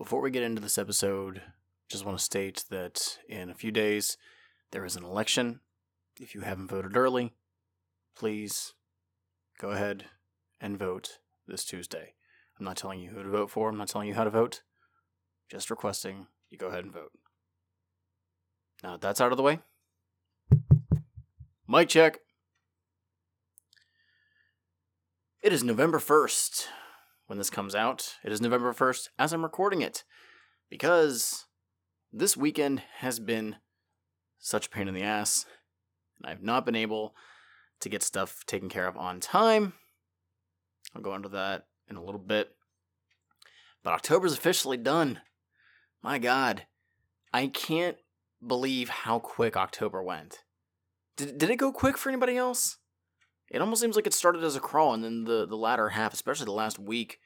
Before we get into this episode, just want to state that in a few days there is an election. If you haven't voted early, please go ahead and vote this Tuesday. I'm not telling you who to vote for, I'm not telling you how to vote, just requesting you go ahead and vote. Now that that's out of the way, mic check. It is November 1st when this comes out. It is November 1st as I'm recording it because this weekend has been such a pain in the ass and I've not been able to get stuff taken care of on time. I'll go into that in a little bit. But October's officially done. My god. I can't believe how quick October went. Did, did it go quick for anybody else? It almost seems like it started as a crawl, and then the, the latter half, especially the last week,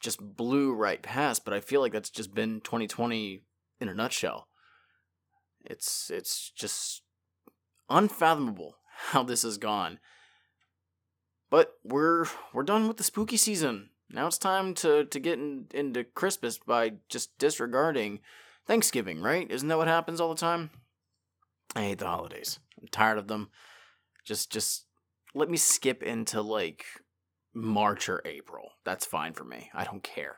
just blew right past. But I feel like that's just been 2020 in a nutshell. It's it's just unfathomable how this has gone. But we're we're done with the spooky season. Now it's time to to get in, into Christmas by just disregarding Thanksgiving, right? Isn't that what happens all the time? I hate the holidays. I'm tired of them. Just just let me skip into like March or April. That's fine for me. I don't care.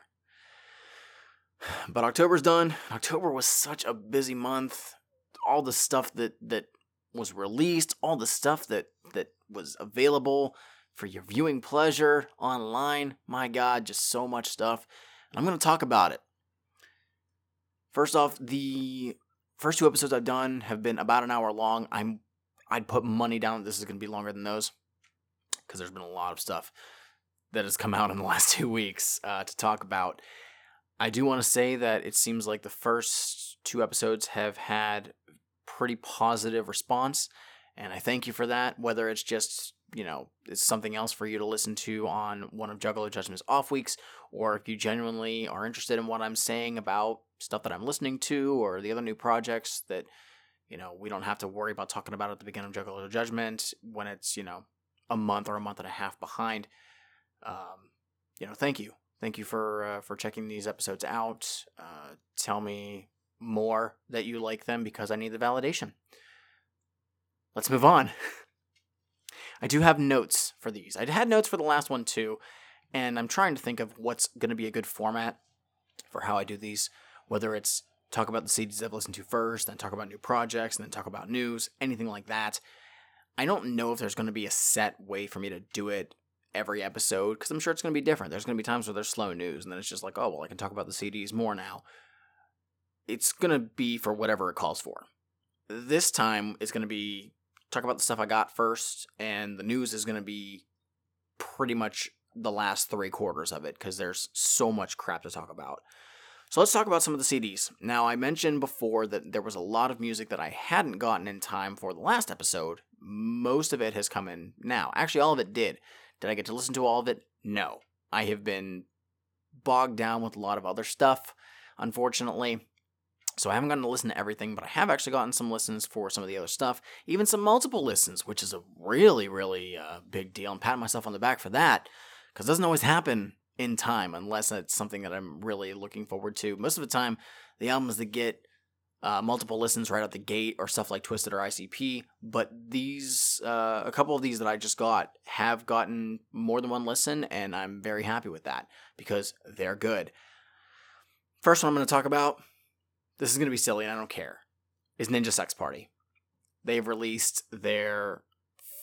But October's done. October was such a busy month. All the stuff that that was released, all the stuff that that was available for your viewing pleasure online. My god, just so much stuff. And I'm going to talk about it. First off, the first two episodes I've done have been about an hour long. I'm I'd put money down that this is going to be longer than those because there's been a lot of stuff that has come out in the last two weeks uh, to talk about. I do want to say that it seems like the first two episodes have had pretty positive response, and I thank you for that. Whether it's just you know it's something else for you to listen to on one of Juggalo Judgment's off weeks, or if you genuinely are interested in what I'm saying about stuff that I'm listening to or the other new projects that you know we don't have to worry about talking about at the beginning of Juggalo Judgment when it's you know a month or a month and a half behind. Um, you know, thank you, thank you for uh, for checking these episodes out. Uh, tell me more that you like them because I need the validation. Let's move on. I do have notes for these. I had notes for the last one too, and I'm trying to think of what's going to be a good format for how I do these. Whether it's talk about the CDs I've listened to first, then talk about new projects, and then talk about news, anything like that. I don't know if there's going to be a set way for me to do it every episode because I'm sure it's going to be different. There's going to be times where there's slow news, and then it's just like, oh, well, I can talk about the CDs more now. It's going to be for whatever it calls for. This time, it's going to be talk about the stuff I got first, and the news is going to be pretty much the last three quarters of it because there's so much crap to talk about. So let's talk about some of the CDs. Now, I mentioned before that there was a lot of music that I hadn't gotten in time for the last episode. Most of it has come in now. Actually, all of it did. Did I get to listen to all of it? No. I have been bogged down with a lot of other stuff, unfortunately. So I haven't gotten to listen to everything, but I have actually gotten some listens for some of the other stuff, even some multiple listens, which is a really, really uh, big deal. I'm patting myself on the back for that because it doesn't always happen in time unless it's something that I'm really looking forward to. Most of the time, the albums that get uh, multiple listens right out the gate or stuff like Twiztid or ICP, but these, uh, a couple of these that I just got have gotten more than one listen, and I'm very happy with that because they're good. First one I'm going to talk about, this is going to be silly and I don't care, is Ninja Sex Party. They've released their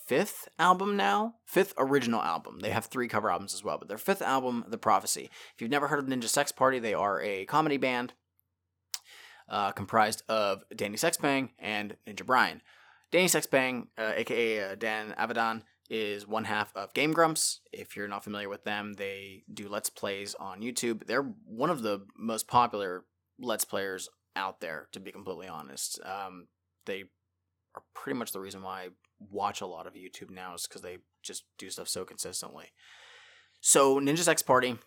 fifth album now, fifth original album. They have three cover albums as well, but their fifth album, The Prophecy. If you've never heard of Ninja Sex Party, they are a comedy band uh, comprised of Danny Sexbang and Ninja Brian. Danny Sexbang, uh, aka uh, Dan Avidan, is one half of Game Grumps. If you're not familiar with them, they do Let's Plays on YouTube. They're one of the most popular Let's Players out there, to be completely honest. Um, they are pretty much the reason why I watch a lot of YouTube now is because they just do stuff so consistently. So Ninja Sex Party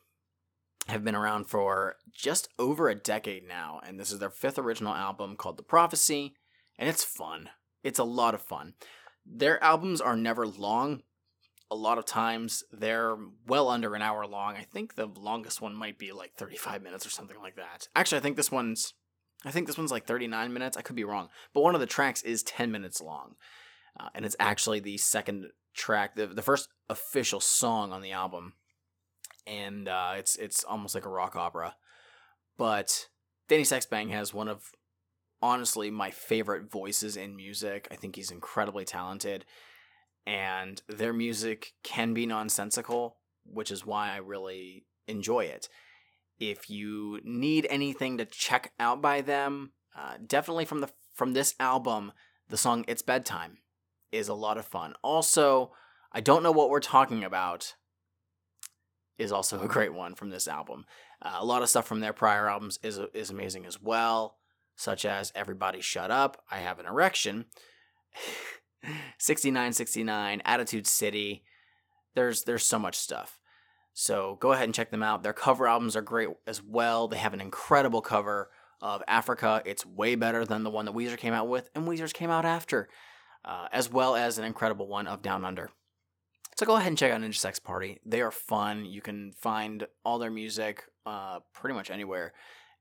have been around for just over a decade now, and this is their fifth original album called The Prophecy, and it's fun. It's a lot of fun. Their albums are never long. a lot of times they're well under an hour long. I think the longest one might be like 35 minutes or something like that. Actually, I think this one's I think this one's like 39 minutes. I could be wrong. But one of the tracks is 10 minutes long. Uh, and it's actually the second track, the, the first official song on the album. And uh, it's it's almost like a rock opera. But Danny Sexbang has one of honestly my favorite voices in music. I think he's incredibly talented and their music can be nonsensical, which is why I really enjoy it. If you need anything to check out by them, uh, definitely from the from this album, the song "It's Bedtime" is a lot of fun. Also, I don't know what we're talking about is also a great one from this album. Uh, a lot of stuff from their prior albums is is amazing as well, such as "Everybody Shut Up," "I Have an Erection." 6969, Attitude City. There's there's so much stuff. So go ahead and check them out. Their cover albums are great as well. They have an incredible cover of Africa. It's way better than the one that Weezer came out with, and Weezer's came out after, uh, as well as an incredible one of Down Under. So go ahead and check out Ninja Sex Party. They are fun. You can find all their music uh, pretty much anywhere,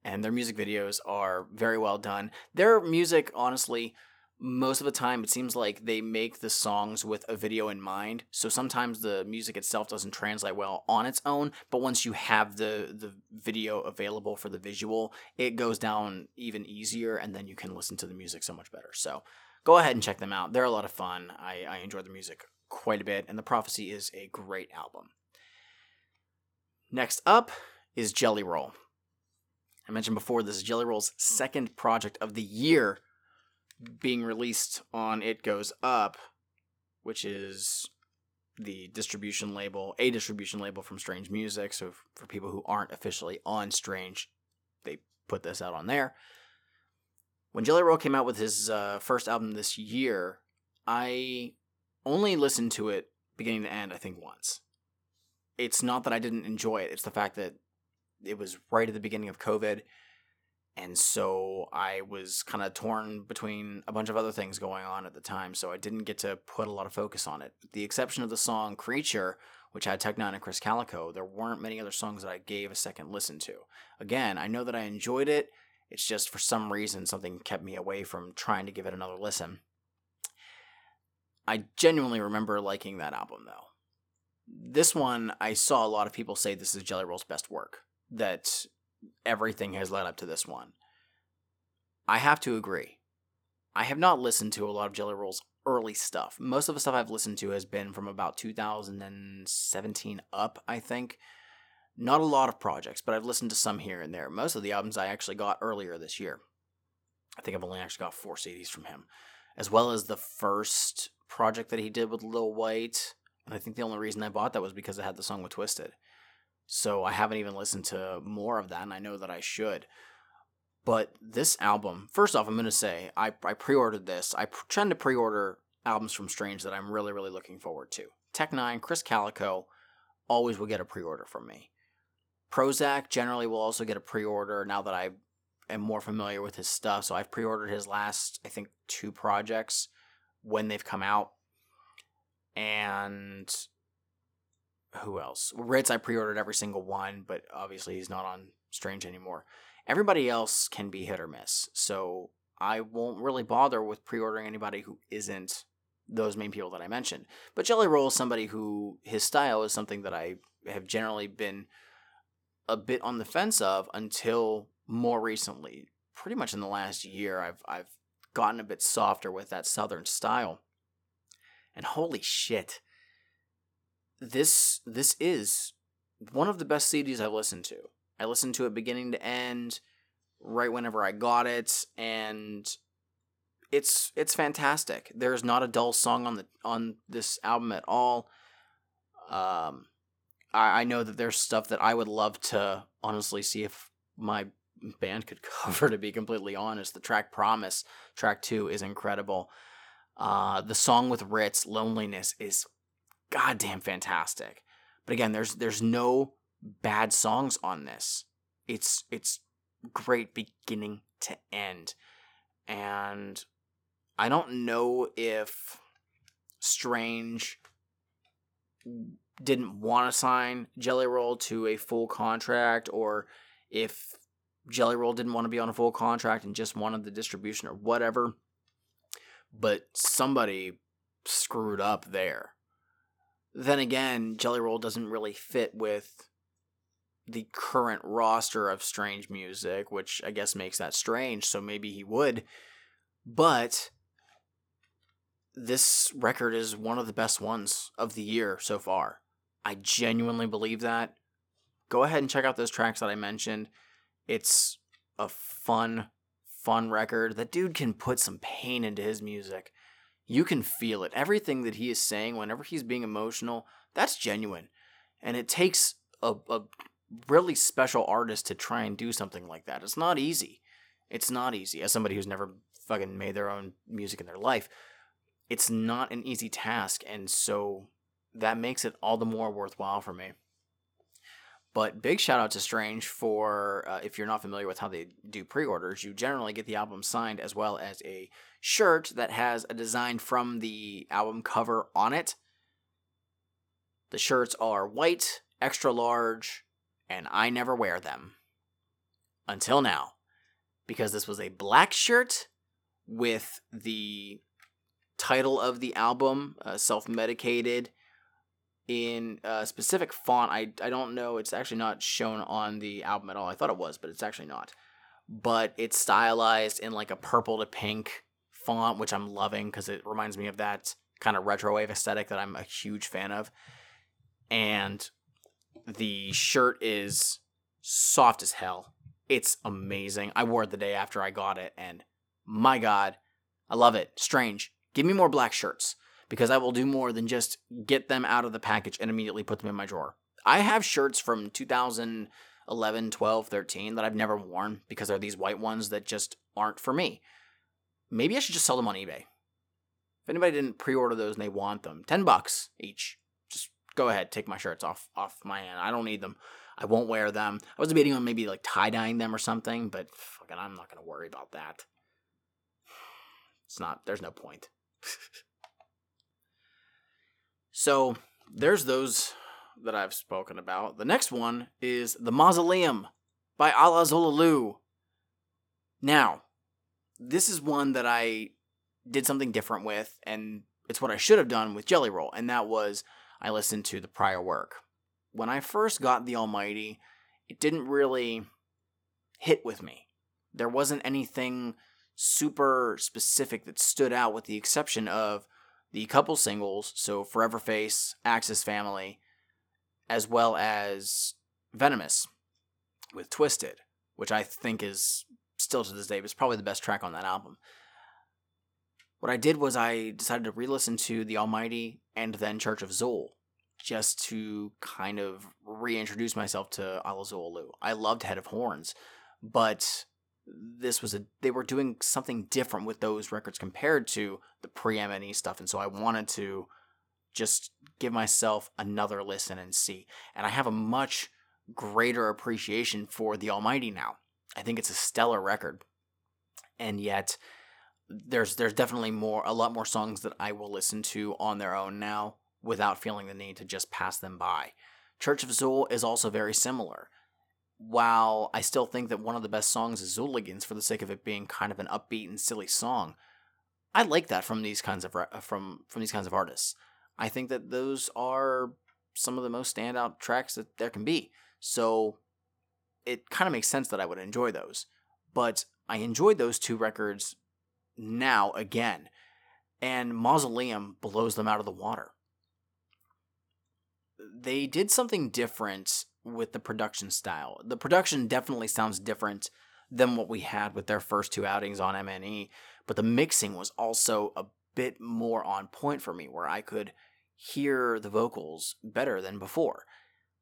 and their music videos are very well done. Their music, honestly, most of the time it seems like they make the songs with a video in mind so sometimes the music itself doesn't translate well on its own but once you have the the video available for the visual it goes down even easier and then you can listen to the music so much better so go ahead and check them out they're a lot of fun i, I enjoy the music quite a bit and the prophecy is a great album next up is jelly roll i mentioned before this is jelly roll's second project of the year being released on It Goes Up, which is the distribution label, a distribution label from Strange Music. So for people who aren't officially on Strange, they put this out on there. When Jelly Roll came out with his uh, first album this year, I only listened to it beginning to end, I think, once. It's not that I didn't enjoy it, it's the fact that it was right at the beginning of COVID and so I was kind of torn between a bunch of other things going on at the time, so I didn't get to put a lot of focus on it. With the exception of the song Creature, which had Tech N9ne and Krizz Kaliko, there weren't many other songs that I gave a second listen to. Again, I know that I enjoyed it, it's just for some reason something kept me away from trying to give it another listen. I genuinely remember liking that album though. This one, I saw a lot of people say this is Jelly Roll's best work. That everything has led up to this one. I have to agree. I have not listened to a lot of Jelly Roll's early stuff. Most of the stuff I've listened to has been from about 2017 up, I think. Not a lot of projects, but I've listened to some here and there. Most of the albums I actually got earlier this year. I think I've only actually got four CDs from him, as well as the first project that he did with Lil Wyte. And I think the only reason I bought that was because it had the song with Twiztid. So I haven't even listened to more of that, and I know that I should. But this album, first off, I'm going to say I, I pre ordered this. I pr- tend to pre order albums from Strange that I'm really, really looking forward to. Tech N9ne, Krizz always will get a pre order from me. Prozak generally will also get a pre order now that I am more familiar with his stuff. So I've pre ordered his last, I think, two projects when they've come out. And who else? Rittz, I pre-ordered every single one, but obviously he's not on Strange anymore. Everybody else can be hit or miss, so I won't really bother with pre-ordering anybody who isn't those main people that I mentioned. But Jelly Roll is somebody who his style is something that I have generally been a bit on the fence of until more recently. Pretty much in the last year, I've I've gotten a bit softer with that southern style. And holy shit, this this is one of the best CDs I've listened to. I listened to it beginning to end, right whenever I got it, and it's it's fantastic. There's not a dull song on the on this album at all. Um, I, I know that there's stuff that I would love to honestly see if my band could cover. To be completely honest, the track "Promise" track two is incredible. Uh, the song with Rittz, "Loneliness," is goddamn fantastic. But again, there's there's no bad songs on this. It's it's great beginning to end. And I don't know if Strange didn't want to sign Jelly Roll to a full contract, or if Jelly Roll didn't want to be on a full contract and just wanted the distribution or whatever. But somebody screwed up there. Then again, Jelly Roll doesn't really fit with the current roster of strange music, which I guess makes that strange, so maybe he would. But this record is one of the best ones of the year so far. I genuinely believe that. Go ahead and check out those tracks that I mentioned. It's a fun, fun record. That dude can put some pain into his music. You can feel it. Everything that he is saying, whenever he's being emotional, that's genuine. And it takes a, a really special artist to try and do something like that. It's not easy. It's not easy. As somebody who's never fucking made their own music in their life, it's not an easy task. And so that makes it all the more worthwhile for me. But big shout out to Strange for uh, if you're not familiar with how they do pre orders, you generally get the album signed as well as a shirt that has a design from the album cover on it. The shirts are white, extra large, and I never wear them. Until now. Because this was a black shirt with the title of the album, uh, Self Medicated, in a specific font. I, I don't know. It's actually not shown on the album at all. I thought it was, but it's actually not. But it's stylized in like a purple to pink font, which I'm loving because it reminds me of that kind of retro wave aesthetic that I'm a huge fan of. And the shirt is soft as hell. It's amazing. I wore it the day after I got it, and my God, I love it. Strange. Give me more black shirts because I will do more than just get them out of the package and immediately put them in my drawer. I have shirts from 2011, 12, 13 that I've never worn because they're these white ones that just aren't for me. Maybe I should just sell them on eBay. If anybody didn't pre-order those and they want them, 10 bucks each. Just go ahead, take my shirts off off my hand. I don't need them. I won't wear them. I was debating on maybe like tie-dyeing them or something, but fucking I'm not going to worry about that. It's not there's no point. So there's those that I've spoken about. The next one is The Mausoleum by Ala Zolalu. Now, this is one that I did something different with, and it's what I should have done with Jelly Roll, and that was I listened to the prior work. When I first got The Almighty, it didn't really hit with me. There wasn't anything super specific that stood out, with the exception of the couple singles, so Forever Face, Axis Family, as well as Venomous with Twiztid, which I think is still to this day, it's probably the best track on that album. What I did was I decided to re listen to The Almighty and then Church of Zool just to kind of reintroduce myself to Ala Zolalu. I loved Head of Horns, but this was a they were doing something different with those records compared to the pre-MNE stuff, and so I wanted to just give myself another listen and see. And I have a much greater appreciation for the Almighty now. I think it's a stellar record, and yet there's there's definitely more a lot more songs that I will listen to on their own now without feeling the need to just pass them by. Church of Zool is also very similar while I still think that one of the best songs is Zooligans for the sake of it being kind of an upbeat and silly song, I like that from these kinds of uh, from from these kinds of artists. I think that those are some of the most standout tracks that there can be. So it kind of makes sense that I would enjoy those. But I enjoyed those two records now again, and Mausoleum blows them out of the water. They did something different with the production style. The production definitely sounds different than what we had with their first two outings on MNE, but the mixing was also a bit more on point for me where I could hear the vocals better than before.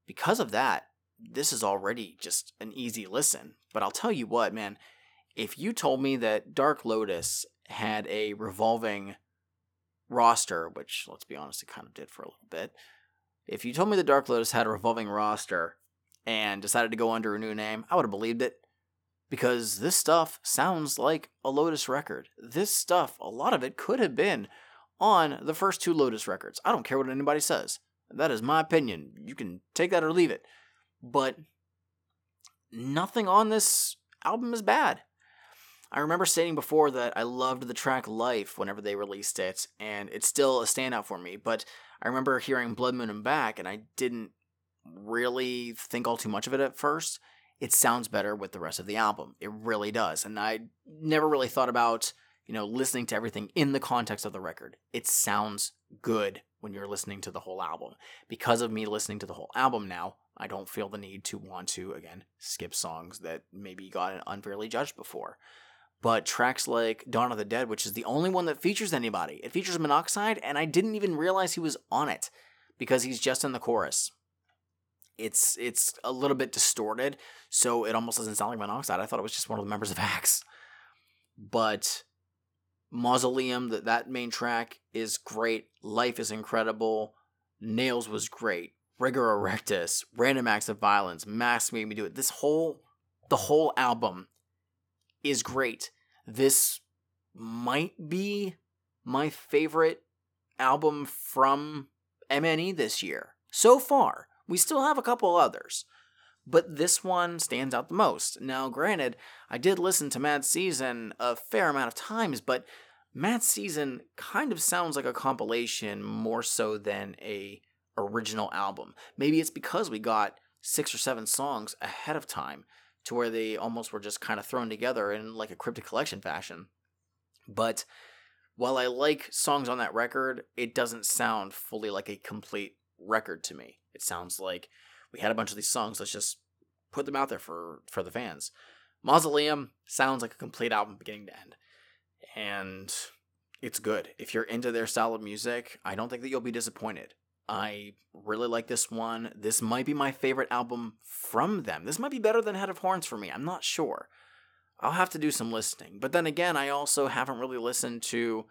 Because of that, this is already just an easy listen. But I'll tell you what, man, if you told me that Dark Lotus had a revolving roster, which let's be honest, it kind of did for a little bit, if you told me the Dark Lotus had a revolving roster and decided to go under a new name, I would have believed it. Because this stuff sounds like a Lotus record. This stuff, a lot of it could have been on the first two Lotus records. I don't care what anybody says. That is my opinion. You can take that or leave it. But nothing on this album is bad. I remember stating before that I loved the track Life whenever they released it, and it's still a standout for me. But I remember hearing Blood Moon and Back, and I didn't really think all too much of it at first. It sounds better with the rest of the album. It really does. And I never really thought about, you know, listening to everything in the context of the record. It sounds good when you're listening to the whole album. Because of me listening to the whole album now, I don't feel the need to want to, again, skip songs that maybe got unfairly judged before. But tracks like Dawn of the Dead, which is the only one that features anybody, it features Monoxide, and I didn't even realize he was on it because he's just in the chorus. It's it's a little bit distorted, so it almost doesn't sound like Monoxide. I thought it was just one of the members of Axe. But Mausoleum, that that main track is great. Life is incredible. Nails was great. Rigor Erectus, Random Acts of Violence, Mask made me do it. This whole the whole album is great. This might be my favorite album from MNE this year. So far, we still have a couple others, but this one stands out the most. Now, granted, I did listen to Mad Season a fair amount of times, but Mad Season kind of sounds like a compilation more so than a original album. Maybe it's because we got six or seven songs ahead of time to where they almost were just kind of thrown together in like a cryptic collection fashion. But while I like songs on that record, it doesn't sound fully like a complete record to me. It sounds like we had a bunch of these songs, let's just put them out there for for the fans. Mausoleum sounds like a complete album beginning to end. And it's good. If you're into their style of music, I don't think that you'll be disappointed. I really like this one. This might be my favorite album from them. This might be better than Head of Horns for me. I'm not sure. I'll have to do some listening. But then again, I also haven't really listened to.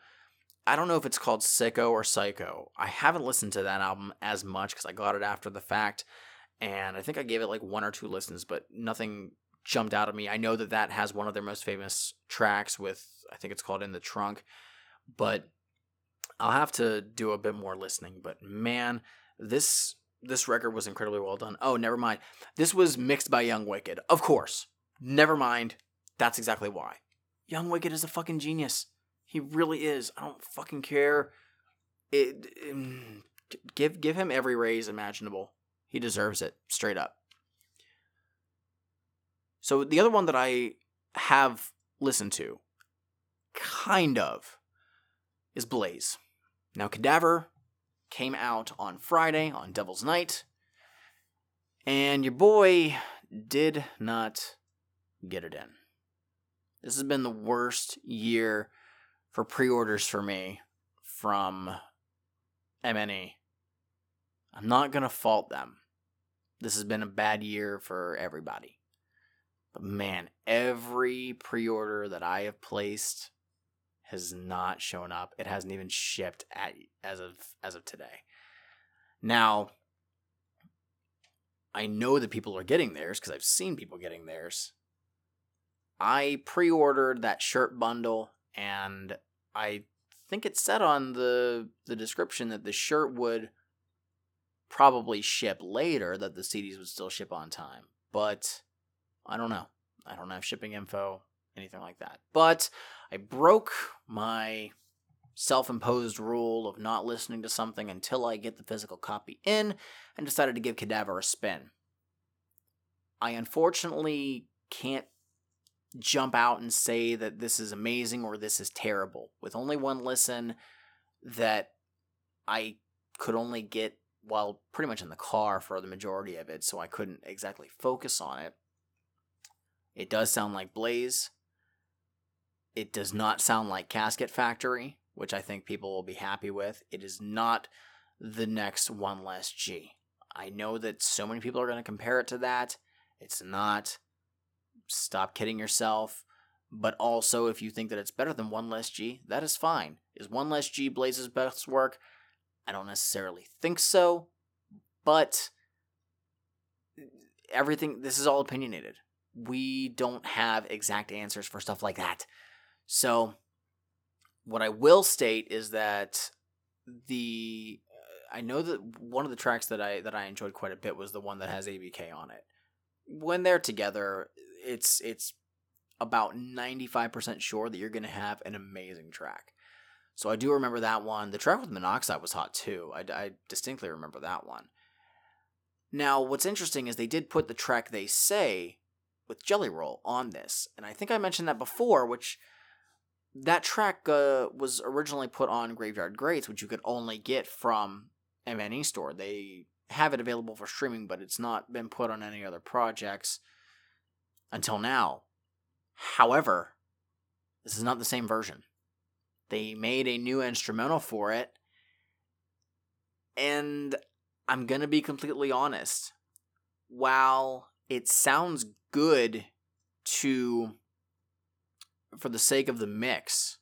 I don't know if it's called Sicko or Psycho. I haven't listened to that album as much because I got it after the fact. And I think I gave it like one or two listens, but nothing jumped out at me. I know that that has one of their most famous tracks with, I think it's called In the Trunk. But I'll have to do a bit more listening, but man, this this record was incredibly well done. Oh, never mind. This was mixed by Young Wicked. Of course. Never mind. That's exactly why. Young Wicked is a fucking genius. He really is. I don't fucking care. It, it mm, give give him every raise imaginable. He deserves it, straight up. So the other one that I have listened to, kind of, is Blaze. Now, Cadaver came out on Friday on Devil's Night, and your boy did not get it in. This has been the worst year for pre orders for me from MNE. I'm not going to fault them. This has been a bad year for everybody. But man, every pre order that I have placed has not shown up. It hasn't even shipped at as of as of today. Now, I know that people are getting theirs because I've seen people getting theirs. I pre-ordered that shirt bundle and I think it said on the the description that the shirt would probably ship later that the CDs would still ship on time. But I don't know. I don't have shipping info, anything like that. But I broke my self imposed rule of not listening to something until I get the physical copy in and decided to give Cadaver a spin. I unfortunately can't jump out and say that this is amazing or this is terrible. With only one listen that I could only get while pretty much in the car for the majority of it, so I couldn't exactly focus on it. It does sound like Blaze. It does not sound like Casket Factory, which I think people will be happy with. It is not the next One Less G. I know that so many people are going to compare it to that. It's not. Stop kidding yourself. But also, if you think that it's better than One Less G, that is fine. Is One Less G Blaze's best work? I don't necessarily think so, but everything, this is all opinionated. We don't have exact answers for stuff like that. So, what I will state is that the I know that one of the tracks that I that I enjoyed quite a bit was the one that has ABK on it. When they're together, it's it's about 95% sure that you're going to have an amazing track. So I do remember that one. The track with Monoxide was hot too. I, I distinctly remember that one. Now, what's interesting is they did put the track They Say with Jelly Roll on this. And I think I mentioned that before, which that track uh, was originally put on Graveyard Greats, which you could only get from MNE Store. They have it available for streaming, but it's not been put on any other projects until now. However, this is not the same version. They made a new instrumental for it, and I'm going to be completely honest. While it sounds good to for the sake of the mix,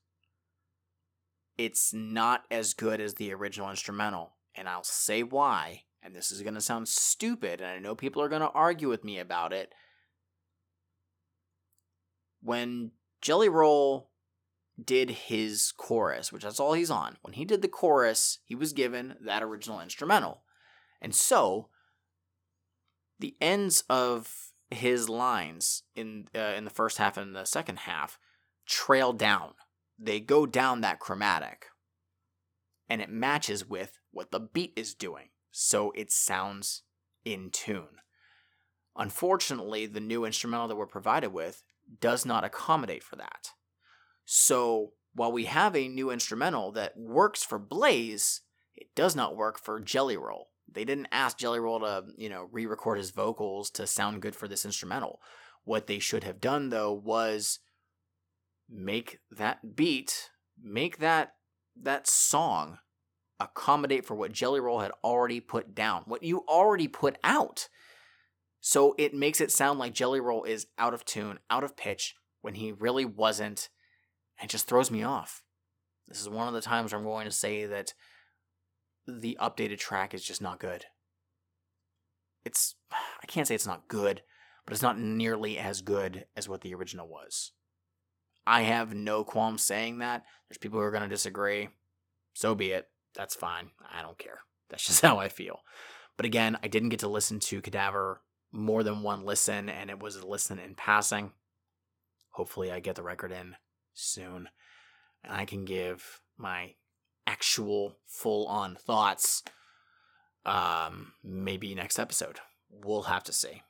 it's not as good as the original instrumental. And I'll say why. And this is going to sound stupid, and I know people are going to argue with me about it. When Jelly Roll did his chorus, which that's all he's on, when he did the chorus, he was given that original instrumental. And so, the ends of his lines in uh, in the first half and the second half trail down. They go down that chromatic. And it matches with what the beat is doing. So it sounds in tune. Unfortunately, the new instrumental that we're provided with does not accommodate for that. So while we have a new instrumental that works for Blaze, it does not work for Jelly Roll. They didn't ask Jelly Roll to, you know, re-record his vocals to sound good for this instrumental. What they should have done though was make that beat, make that that song accommodate for what Jelly Roll had already put down, what you already put out. So it makes it sound like Jelly Roll is out of tune, out of pitch, when he really wasn't. And just throws me off. This is one of the times where I'm going to say that the updated track is just not good. It's, I can't say it's not good, but it's not nearly as good as what the original was. I have no qualms saying that. There's people who are going to disagree. So be it. That's fine. I don't care. That's just how I feel. But again, I didn't get to listen to Cadaver more than one listen, and it was a listen in passing. Hopefully, I get the record in soon, and I can give my actual full on thoughts um, maybe next episode. We'll have to see.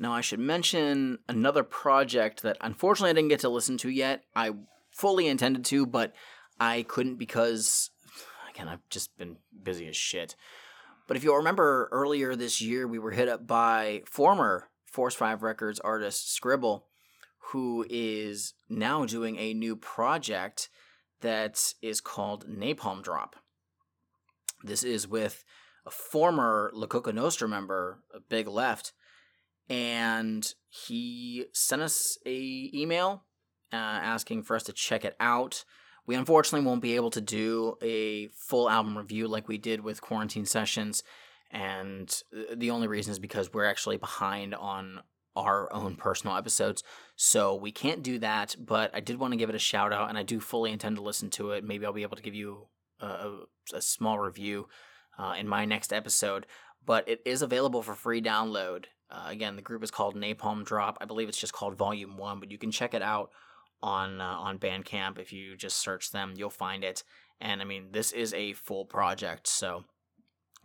Now, I should mention another project that unfortunately I didn't get to listen to yet. I fully intended to, but I couldn't because, again, I've just been busy as shit. But if you'll remember earlier this year, we were hit up by former Force 5 Records artist Scribble, who is now doing a new project that is called Napalm Drop. This is with a former La Coka Nostra member, Big Left, and he sent us a email uh, asking for us to check it out. We unfortunately won't be able to do a full album review like we did with Quarantine Sessions, and the only reason is because we're actually behind on our own personal episodes, so we can't do that. But I did want to give it a shout out, and I do fully intend to listen to it. Maybe I'll be able to give you a, a small review uh, in my next episode. But it is available for free download uh, again, the group is called Napalm Drop. I believe it's just called Volume One, but you can check it out on uh, on Bandcamp if you just search them. You'll find it. And I mean, this is a full project, so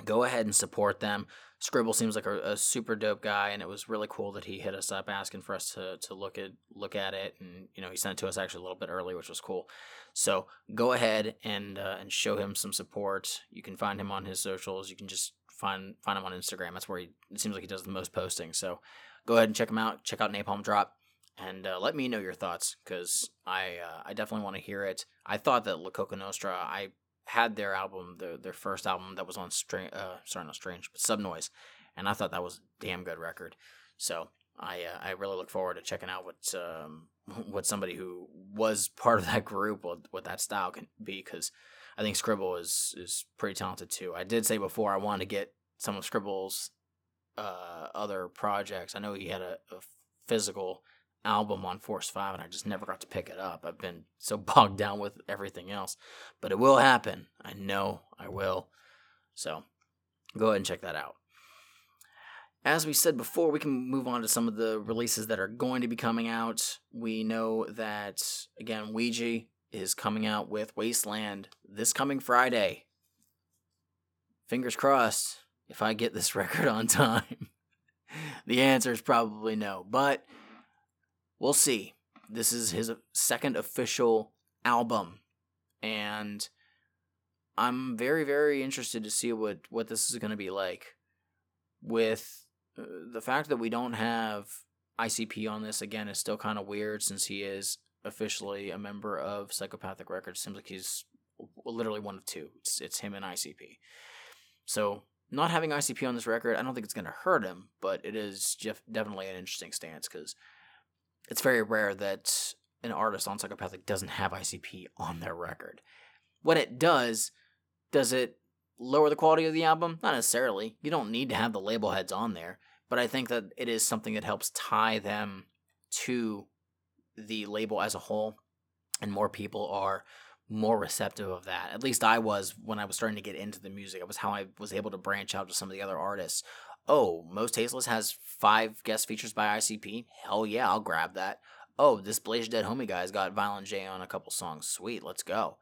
go ahead and support them. Scribble seems like a, a, super dope guy, and it was really cool that he hit us up asking for us to to look at look at it, and you know he sent it to us actually a little bit early, which was cool. So go ahead and uh, and show him some support. You can find him on his socials. You can just find find him on Instagram. That's where he it seems like he does the most posting. So go ahead and check him out. Check out Napalm Drop, and uh, let me know your thoughts because I uh, I definitely want to hear it. I thought that La Coka Nostra I had their album their their first album that was on strange uh sorry not strange but Subnoise, and I thought that was a damn good record. So I uh, I really look forward to checking out what um what somebody who was part of that group what what that style can be because I think Scribble is is pretty talented too. I did say before I wanted to get some of Scribble's uh, other projects. I know he had a, a physical album on Force 5 and I just never got to pick it up. I've been so bogged down with everything else. But it will happen. I know I will. So go ahead and check that out. As we said before, we can move on to some of the releases that are going to be coming out. We know that, again, Ouija is coming out with Wasteland this coming Friday. Fingers crossed if I get this record on time. the answer is probably no, but we'll see. This is his second official album, and I'm very, very interested to see what, what this is going to be like. With uh, the fact that we don't have ICP on this, again, is still kind of weird since he is officially a member of Psychopathic Records. Seems like he's literally one of two. It's, it's him and ICP. So not having ICP on this record, I don't think it's going to hurt him, but it is definitely an interesting stance because it's very rare that an artist on Psychopathic doesn't have ICP on their record. What it does, does it lower the quality of the album? Not necessarily. You don't need to have the label heads on there, but I think that it is something that helps tie them to the label as a whole, and more people are more receptive of that. At least I was when I was starting to get into the music. It was how I was able to branch out to some of the other artists. Oh, Most Tasteless has five guest features by ICP. Hell yeah, I'll grab that. Oh, this Blaze Dead Homie guy's got Violent J on a couple songs. Sweet, let's go.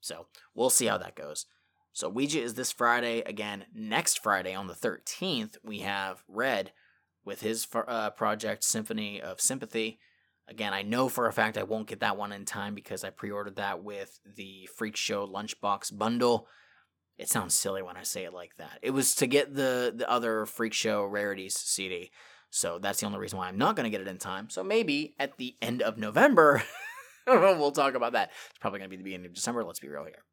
So we'll see how that goes. So Ouija is this Friday. Again, next Friday on the 13th, we have Red with his uh, project Symphony of Sympathy. Again, I know for a fact I won't get that one in time because I pre ordered that with the Freak Show Lunchbox bundle. It sounds silly when I say it like that. It was to get the, the other Freak Show Rarities CD. So that's the only reason why I'm not going to get it in time. So maybe at the end of November, we'll talk about that. It's probably going to be the beginning of December. Let's be real here.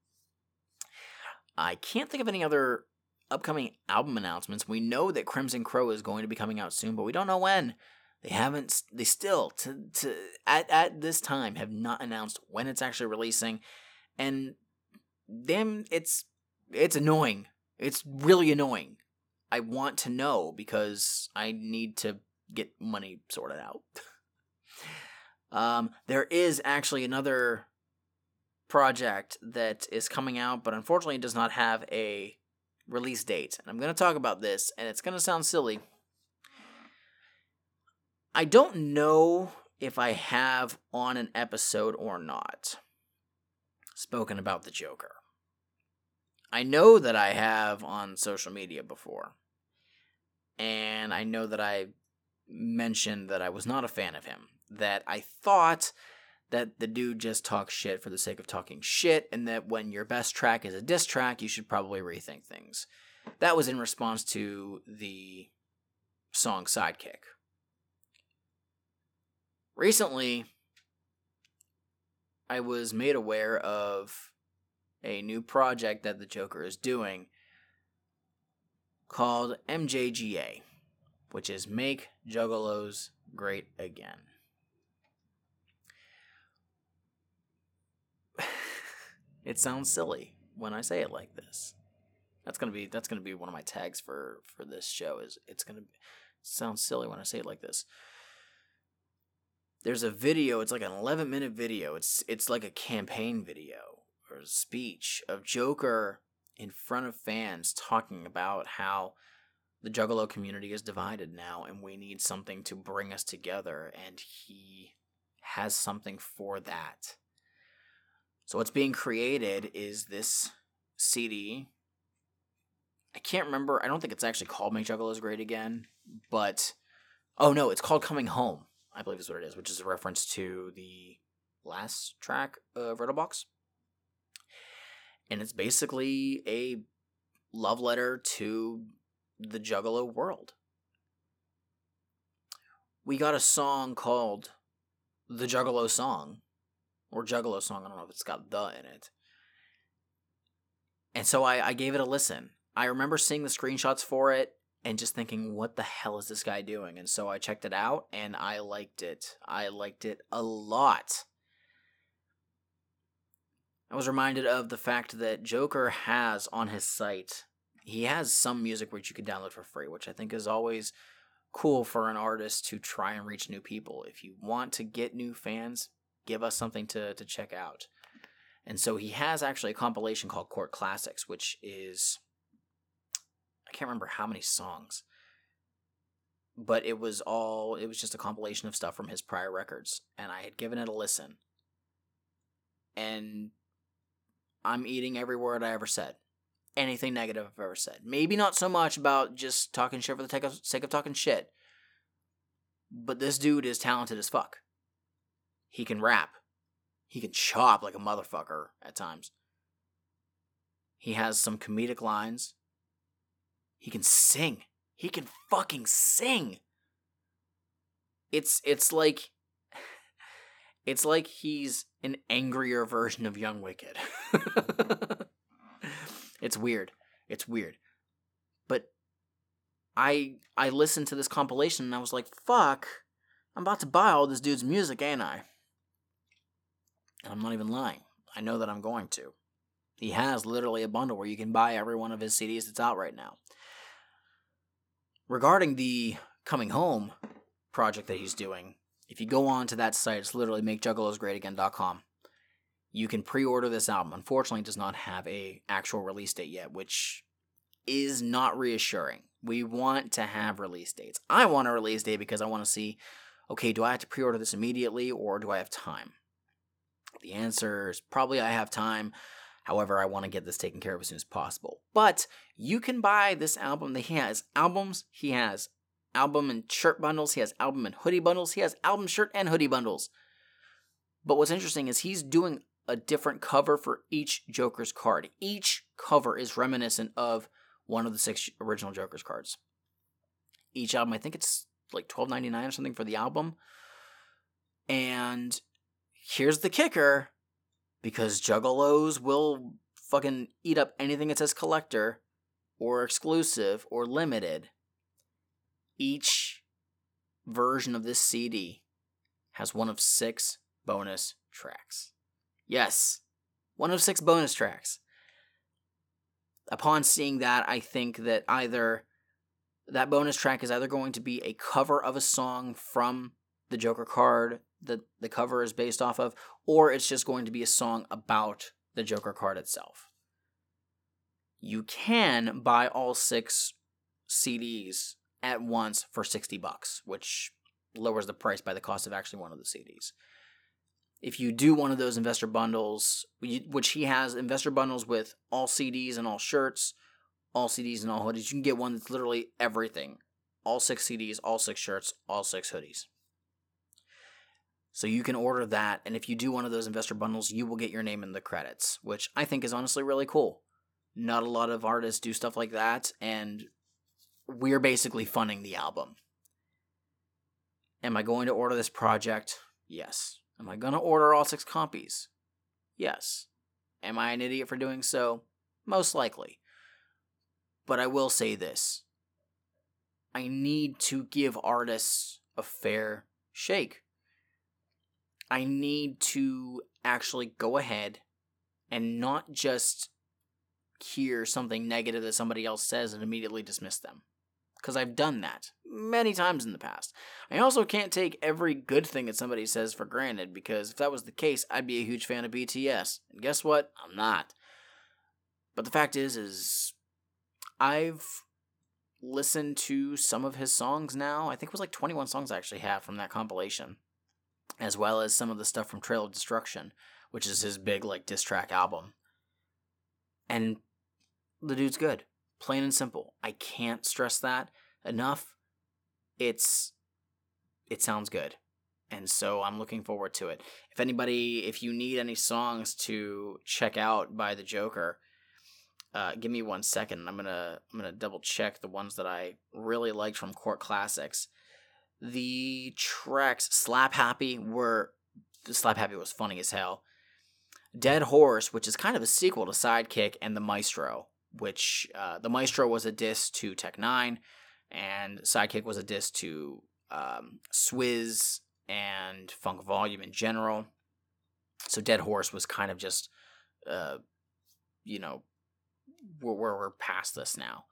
I can't think of any other upcoming album announcements. We know that Crimson Crow is going to be coming out soon, but we don't know when. They haven't. They still to to at at this time have not announced when it's actually releasing, and them it's it's annoying. It's really annoying. I want to know because I need to get money sorted out. um, there is actually another project that is coming out, but unfortunately, it does not have a release date. And I'm going to talk about this, and it's going to sound silly, I don't know if I have on an episode or not spoken about the Joker. I know that I have on social media before. And I know that I mentioned that I was not a fan of him. That I thought that the dude just talks shit for the sake of talking shit, and that when your best track is a diss track, you should probably rethink things. That was in response to the song Sidekick, recently I was made aware of a new project that the Joker is doing called MJGA, which is Make Juggalos Great Again. it sounds silly when I say it like this. That's gonna be that's gonna be one of my tags for for this show. Is it's gonna sound silly when I say it like this there's a video it's like an 11 minute video it's it's like a campaign video or speech of joker in front of fans talking about how the juggalo community is divided now and we need something to bring us together and he has something for that. So what's being created is this cd i can't remember i don't think it's actually called make juggalos great again but oh no it's called coming home I believe is what it is, which is a reference to the last track of Riddlebox. And it's basically a love letter to the Juggalo world. We got a song called The Juggalo Song, or Juggalo Song, I don't know if it's got the in it. And so I, I gave it a listen. I remember seeing the screenshots for it and just thinking, what the hell is this guy doing? And so I checked it out and I liked it. I liked it a lot. I was reminded of the fact that Joker has on his site, he has some music which you can download for free, which I think is always cool for an artist to try and reach new people. If you want to get new fans, give us something to, to check out. And so he has actually a compilation called Court Classics, which is can't remember how many songs. But it was all it was just a compilation of stuff from his prior records. And I had given it a listen. And I'm eating every word I ever said. Anything negative I've ever said. Maybe not so much about just talking shit for the sake of talking shit. But this dude is talented as fuck. He can rap. He can chop like a motherfucker at times. He has some comedic lines. He can sing. He can fucking sing. It's it's like it's like he's an angrier version of Young Wicked. it's weird. It's weird. But I I listened to this compilation and I was like, fuck, I'm about to buy all this dude's music, ain't I? And I'm not even lying. I know that I'm going to. He has literally a bundle where you can buy every one of his CDs that's out right now. Regarding the Coming Home project that he's doing, if you go on to that site, it's literally makejuggalersgreatagain.com. You can pre-order this album. Unfortunately, it does not have a actual release date yet, which is not reassuring. We want to have release dates. I want a release date because I want to see, okay, do I have to pre-order this immediately or do I have time? The answer is probably I have time. However, I want to get this taken care of as soon as possible. But you can buy this album. He has albums, he has album and shirt bundles, he has album and hoodie bundles, he has album, shirt, and hoodie bundles. But what's interesting is he's doing a different cover for each Joker's card. Each cover is reminiscent of one of the six original Joker's cards. Each album, I think it's like twelve ninety nine or something for the album. And here's the kicker because juggalos will fucking eat up anything that says collector or exclusive or limited. Each version of this CD has one of six bonus tracks. Yes, one of six bonus tracks. Upon seeing that, I think that either that bonus track is either going to be a cover of a song from the Joker card that the cover is based off of, or it's just going to be a song about the Joker card itself. You can buy all six CDs at once for 60 bucks, which lowers the price by the cost of actually one of the CDs. If you do one of those investor bundles, which he has investor bundles with all CDs and all shirts, all CDs and all hoodies, you can get one that's literally everything. All six CDs, all six shirts, all six hoodies. So you can order that, and if you do one of those investor bundles, you will get your name in the credits, which I think is honestly really cool. Not a lot of artists do stuff like that, and we're basically funding the album. Am I going to order this project? Yes. Am I going to order all six copies? Yes. Am I an idiot for doing so? Most likely. But I will say this I need to give artists a fair shake. I need to actually go ahead and not just hear something negative that somebody else says and immediately dismiss them. Because I've done that many times in the past. I also can't take every good thing that somebody says for granted, because if that was the case, I'd be a huge fan of BTS. And guess what? I'm not. But the fact is, is I've listened to some of his songs now. I think it was like 21 songs I actually have from that compilation as well as some of the stuff from Trail of Destruction, which is his big like diss track album. And the dude's good, plain and simple. I can't stress that enough. It's it sounds good. And so I'm looking forward to it. If anybody, if you need any songs to check out by the Joker, uh, give me one second. I'm gonna I'm gonna double check the ones that I really liked from Court Classics the tracks Slap Happy were Slap Happy was funny as hell. Dead Horse, which is kind of a sequel to Sidekick, and The Maestro, which uh, The Maestro was a diss to Tech N9ne, and Sidekick was a diss to um, Swizz and Funk Volume in general. So Dead Horse was kind of just, uh, you know, we're, we're, we're past this now.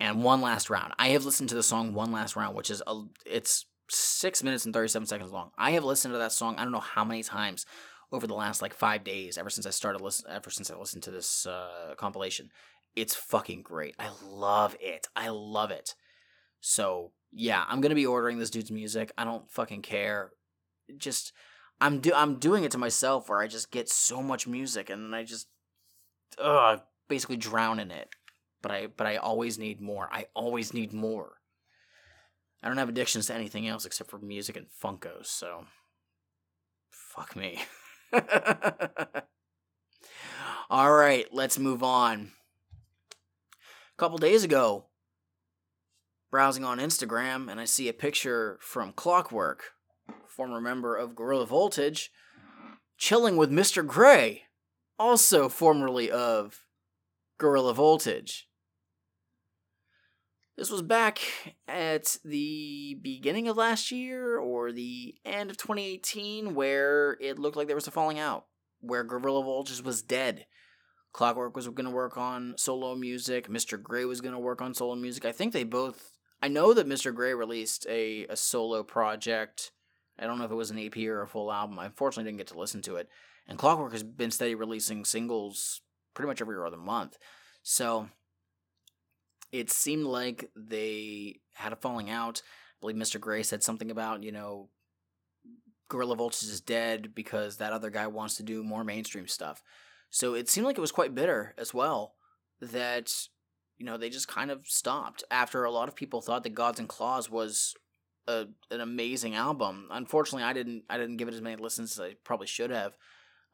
And One Last Round. I have listened to the song One Last Round, which is a it's six minutes and thirty seven seconds long. I have listened to that song. I don't know how many times over the last like five days, ever since I started listen, ever since I listened to this uh, compilation. It's fucking great. I love it. I love it. So yeah, I'm gonna be ordering this dude's music. I don't fucking care. Just I'm do I'm doing it to myself where I just get so much music and then I just ugh, basically drown in it. But I but I always need more. I always need more. I don't have addictions to anything else except for music and Funkos, so fuck me. All right, let's move on. A couple days ago, browsing on Instagram, and I see a picture from Clockwork, former member of Gorilla Voltage, chilling with Mr. Gray, also formerly of Gorilla Voltage. This was back at the beginning of last year or the end of 2018 where it looked like there was a falling out, where Gorilla Voltage was dead. Clockwork was going to work on solo music. Mr. Gray was going to work on solo music. I think they both. I know that Mr. Gray released a, a solo project. I don't know if it was an EP or a full album. I unfortunately didn't get to listen to it. And Clockwork has been steady releasing singles pretty much every other month. So it seemed like they had a falling out. I believe Mr. Gray said something about, you know, Gorilla Voltage is dead because that other guy wants to do more mainstream stuff. So it seemed like it was quite bitter as well that, you know, they just kind of stopped after a lot of people thought that Gods and Claws was a, an amazing album. Unfortunately, I didn't I didn't give it as many listens as I probably should have.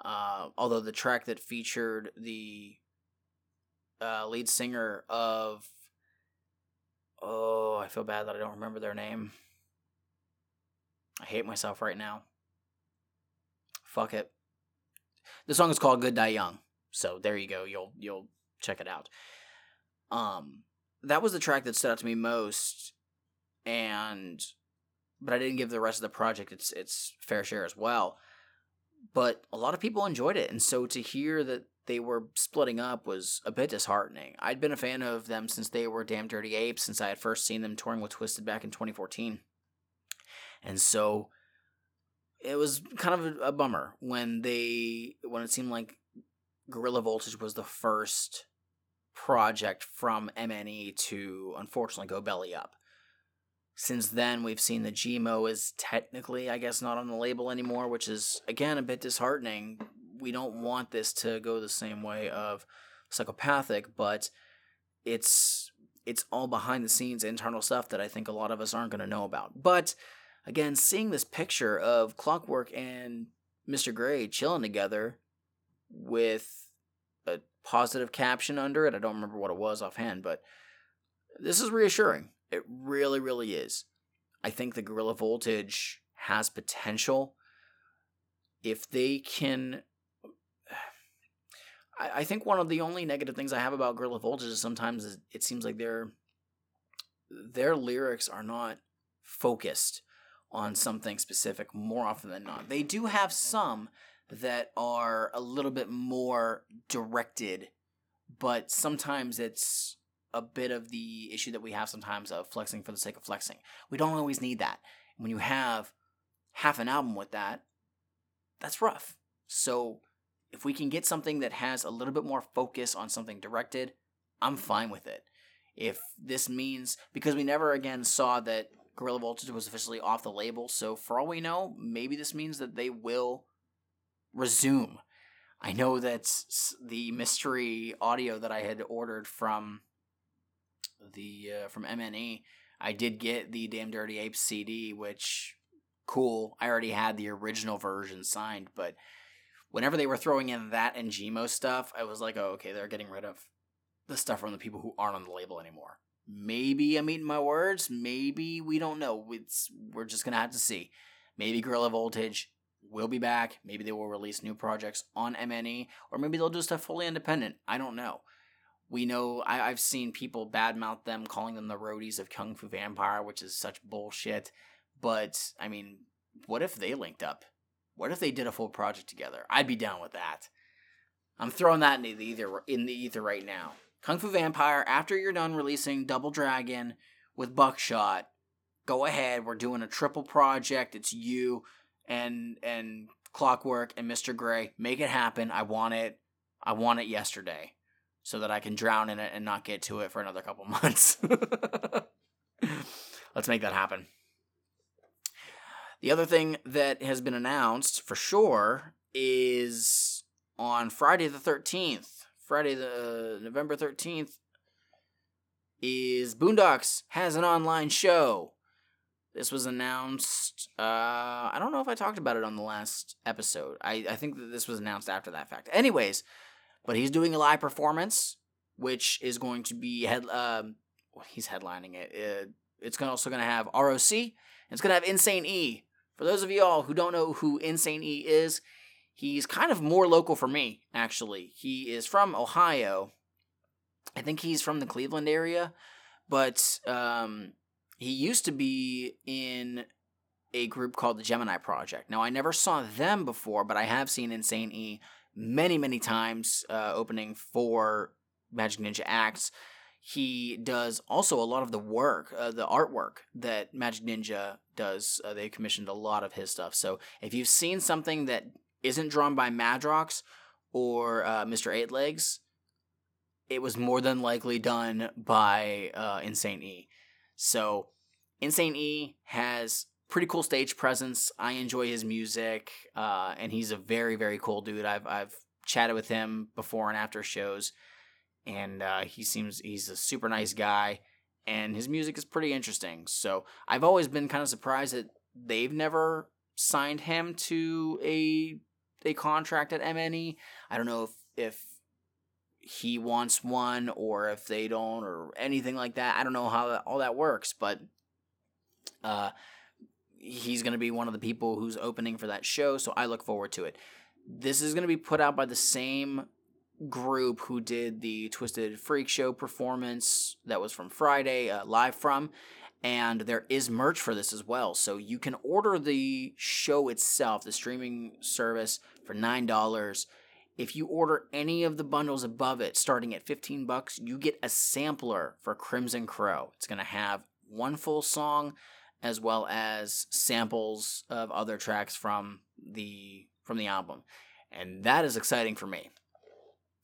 Uh, although the track that featured the uh, lead singer of Oh, I feel bad that I don't remember their name. I hate myself right now. Fuck it. The song is called Good Die Young. So there you go. You'll you'll check it out. Um that was the track that stood out to me most and but I didn't give the rest of the project its its fair share as well. But a lot of people enjoyed it and so to hear that they were splitting up was a bit disheartening. I'd been a fan of them since they were Damn Dirty Apes, since I had first seen them touring with Twiztid back in 2014. And so it was kind of a, bummer when they when it seemed like Gorilla Voltage was the first project from MNE to unfortunately go belly up. Since then, we've seen the Gmo is technically, I guess, not on the label anymore, which is again a bit disheartening we don't want this to go the same way of psychopathic, but it's it's all behind the scenes internal stuff that I think a lot of us aren't going to know about. But again, seeing this picture of Clockwork and Mr. Gray chilling together with a positive caption under it, I don't remember what it was offhand, but this is reassuring. It really, really is. I think the Gorilla Voltage has potential if they can I, I think one of the only negative things I have about Gorilla Voltage is sometimes it seems like their their lyrics are not focused on something specific more often than not. They do have some that are a little bit more directed, but sometimes it's a bit of the issue that we have sometimes of flexing for the sake of flexing. We don't always need that. When you have half an album with that, that's rough. So if we can get something that has a little bit more focus on something directed, I'm fine with it. If this means because we never again saw that Gorilla Voltage was officially off the label, so for all we know, maybe this means that they will resume. I know that the mystery audio that I had ordered from the uh, from MNE, I did get the Damn Dirty Ape CD, which cool. I already had the original version signed, but whenever they were throwing in that and Gmo stuff, I was like, oh, okay, they're getting rid of the stuff from the people who aren't on the label anymore. Maybe I'm eating my words. Maybe we don't know. It's, we're just gonna have to see. Maybe Gorilla Voltage will be back. Maybe they will release new projects on MNE, or maybe they'll do stuff fully independent. I don't know. We know I, have seen people badmouth them, calling them the roadies of Kung Fu Vampire, which is such bullshit. But I mean, what if they linked up? What if they did a full project together? I'd be down with that. I'm throwing that in the ether in the ether right now. Kung Fu Vampire, after you're done releasing Double Dragon with Buckshot, go ahead. We're doing a triple project. It's you and and Clockwork and Mr. Gray. Make it happen. I want it. I want it yesterday so that I can drown in it and not get to it for another couple months. Let's make that happen. The other thing that has been announced for sure is on Friday the 13th. Friday the uh, November 13th is Boondox has an online show. This was announced. Uh, I don't know if I talked about it on the last episode. I, I think that this was announced after that fact. Anyways, but he's doing a live performance, which is going to be head. Um, he's headlining it. it it's gonna, also going to have ROC. it's going to have Insane E. For those of you all who don't know who Insane E is, he's kind of more local for me. Actually, he is from Ohio. I think he's from the Cleveland area, but um, he used to be in a group called the Gemini Project. Now, I never saw them before, but I have seen Insane E many, many times uh, opening for Majik Ninja acts. He does also a lot of the work, uh, the artwork that Majik Ninja does. Uh, they commissioned a lot of his stuff. So if you've seen something that isn't drawn by Madrox or uh, Mr. Eight Legs, it was more than likely done by uh, Insane E. So Insane E has pretty cool stage presence. I enjoy his music, uh, and he's a very very cool dude. I've I've chatted with him before and after shows, and uh, he seems he's a super nice guy, and his music is pretty interesting. So I've always been kind of surprised that they've never signed him to a a contract at MNE. I don't know if if he wants one or if they don't or anything like that. I don't know how that, all that works, but uh, he's going to be one of the people who's opening for that show, so I look forward to it. This is going to be put out by the same group who did the Twiztid Freak Show performance that was from Friday, uh, live from, and there is merch for this as well. So you can order the show itself, the streaming service, for $9 if you order any of the bundles above it, starting at 15 bucks, you get a sampler for Crimson Crow. It's going to have one full song as well as samples of other tracks from the from the album. And that is exciting for me.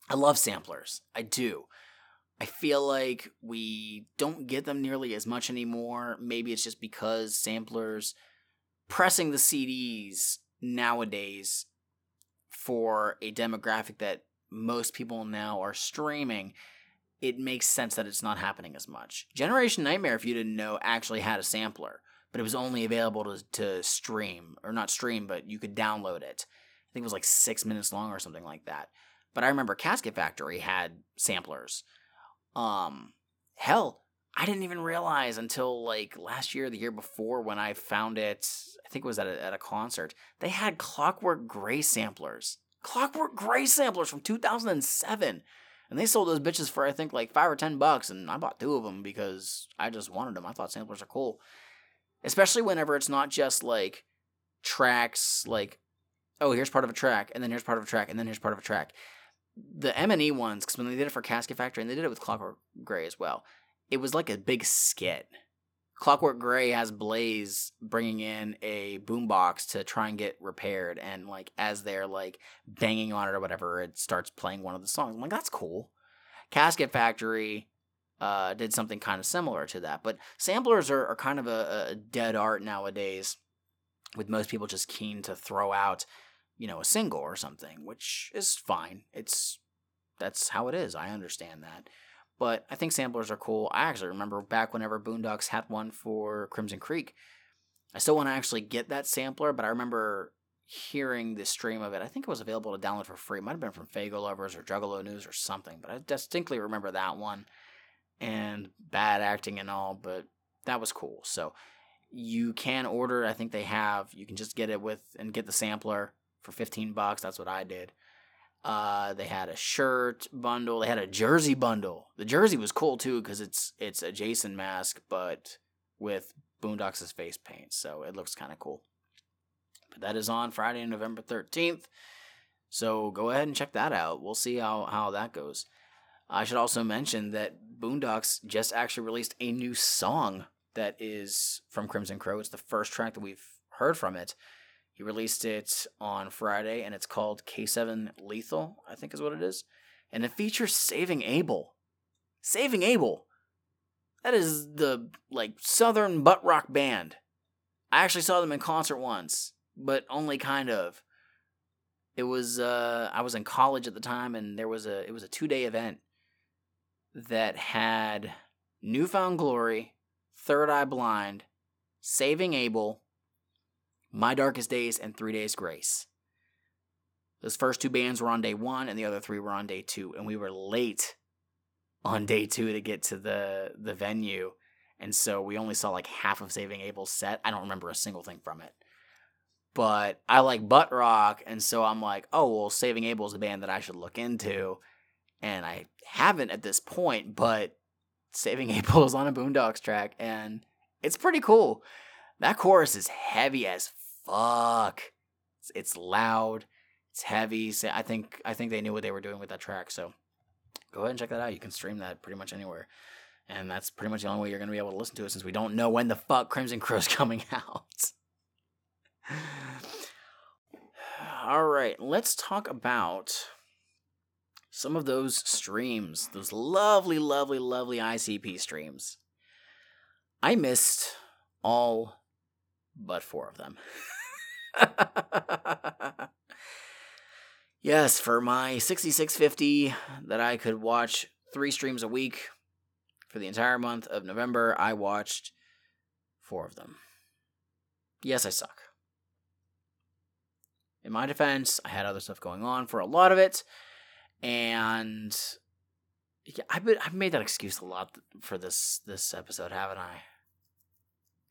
I love samplers. I do. I feel like we don't get them nearly as much anymore. Maybe it's just because samplers pressing the CDs nowadays for a demographic that most people now are streaming, it makes sense that it's not happening as much. Generation Nightmare, if you didn't know, actually had a sampler, but it was only available to, to stream, or not stream, but you could download it. I think it was like six minutes long or something like that. But I remember Casket Factory had samplers. Um, hell, I didn't even realize until like last year, the year before, when I found it. I think it was at a, at a concert. They had Clockwork Gray samplers. Clockwork Gray samplers from 2007. And they sold those bitches for I think like five or ten bucks, and I bought two of them because I just wanted them. I thought samplers are cool, especially whenever it's not just like tracks like, oh here's part of a track, and then here's part of a track, and then here's part of a track. The M and E ones, because when they did it for Casket Factory, and they did it with Clockwork Gray as well, it was like a big skit. Clockwork Gray has Blaze bringing in a boombox to try and get repaired, and like as they're like banging on it or whatever, it starts playing one of the songs. I'm like, that's cool. Casket Factory uh, did something kind of similar to that, but samplers are, are kind of a, a dead art nowadays, with most people just keen to throw out, you know, a single or something, which is fine. It's that's how it is. I understand that. But I think samplers are cool. I actually remember back whenever Boondox had one for Krimson Creek. I still want to actually get that sampler, but I remember hearing the stream of it. I think it was available to download for free. It might have been from Faygo Lovers or Juggalo News or something, but I distinctly remember that one and bad acting and all, but that was cool. So you can order, I think they have, you can just get it with and get the sampler for 15 bucks. That's what I did. Uh, they had a shirt bundle. They had a jersey bundle. The jersey was cool too because it's it's a Jason mask, but with Boondox' face paint, so it looks kind of cool. But that is on Friday, November thirteenth. So go ahead and check that out. We'll see how how that goes. I should also mention that Boondox just actually released a new song that is from Crimson Crow. It's the first track that we've heard from it. He released it on Friday, and it's called K7 Lethal, I think is what it is. And it features Saving Abel. Saving Abel. That is the like southern butt rock band. I actually saw them in concert once, but only kind of. It was uh I was in college at the time and there was a it was a 2-day event that had New Found Glory, Third Eye Blind, Saving Abel, My Darkest Days, and Three Days Grace. Those first two bands were on day one, and the other three were on day two, and we were late on day two to get to the the venue, and so we only saw like half of Saving Abel's set. I don't remember a single thing from it, but I like butt rock, and so I'm like, oh well, Saving Abel is a band that I should look into, and I haven't at this point, but Saving Abel is on a Boondox track, and it's pretty cool. That chorus is heavy as fuck. It's, it's loud. It's heavy. So I think I think they knew what they were doing with that track. So go ahead and check that out. You can stream that pretty much anywhere, and that's pretty much the only way you're going to be able to listen to it since we don't know when the fuck Crimson Crow's coming out. All right, let's talk about some of those streams, those lovely, lovely, lovely ICP streams. I missed all but four of them. yes, for my 6650 that I could watch three streams a week for the entire month of November, I watched four of them. Yes, I suck. In my defense, I had other stuff going on for a lot of it and yeah, I've been, I've made that excuse a lot for this this episode, haven't I?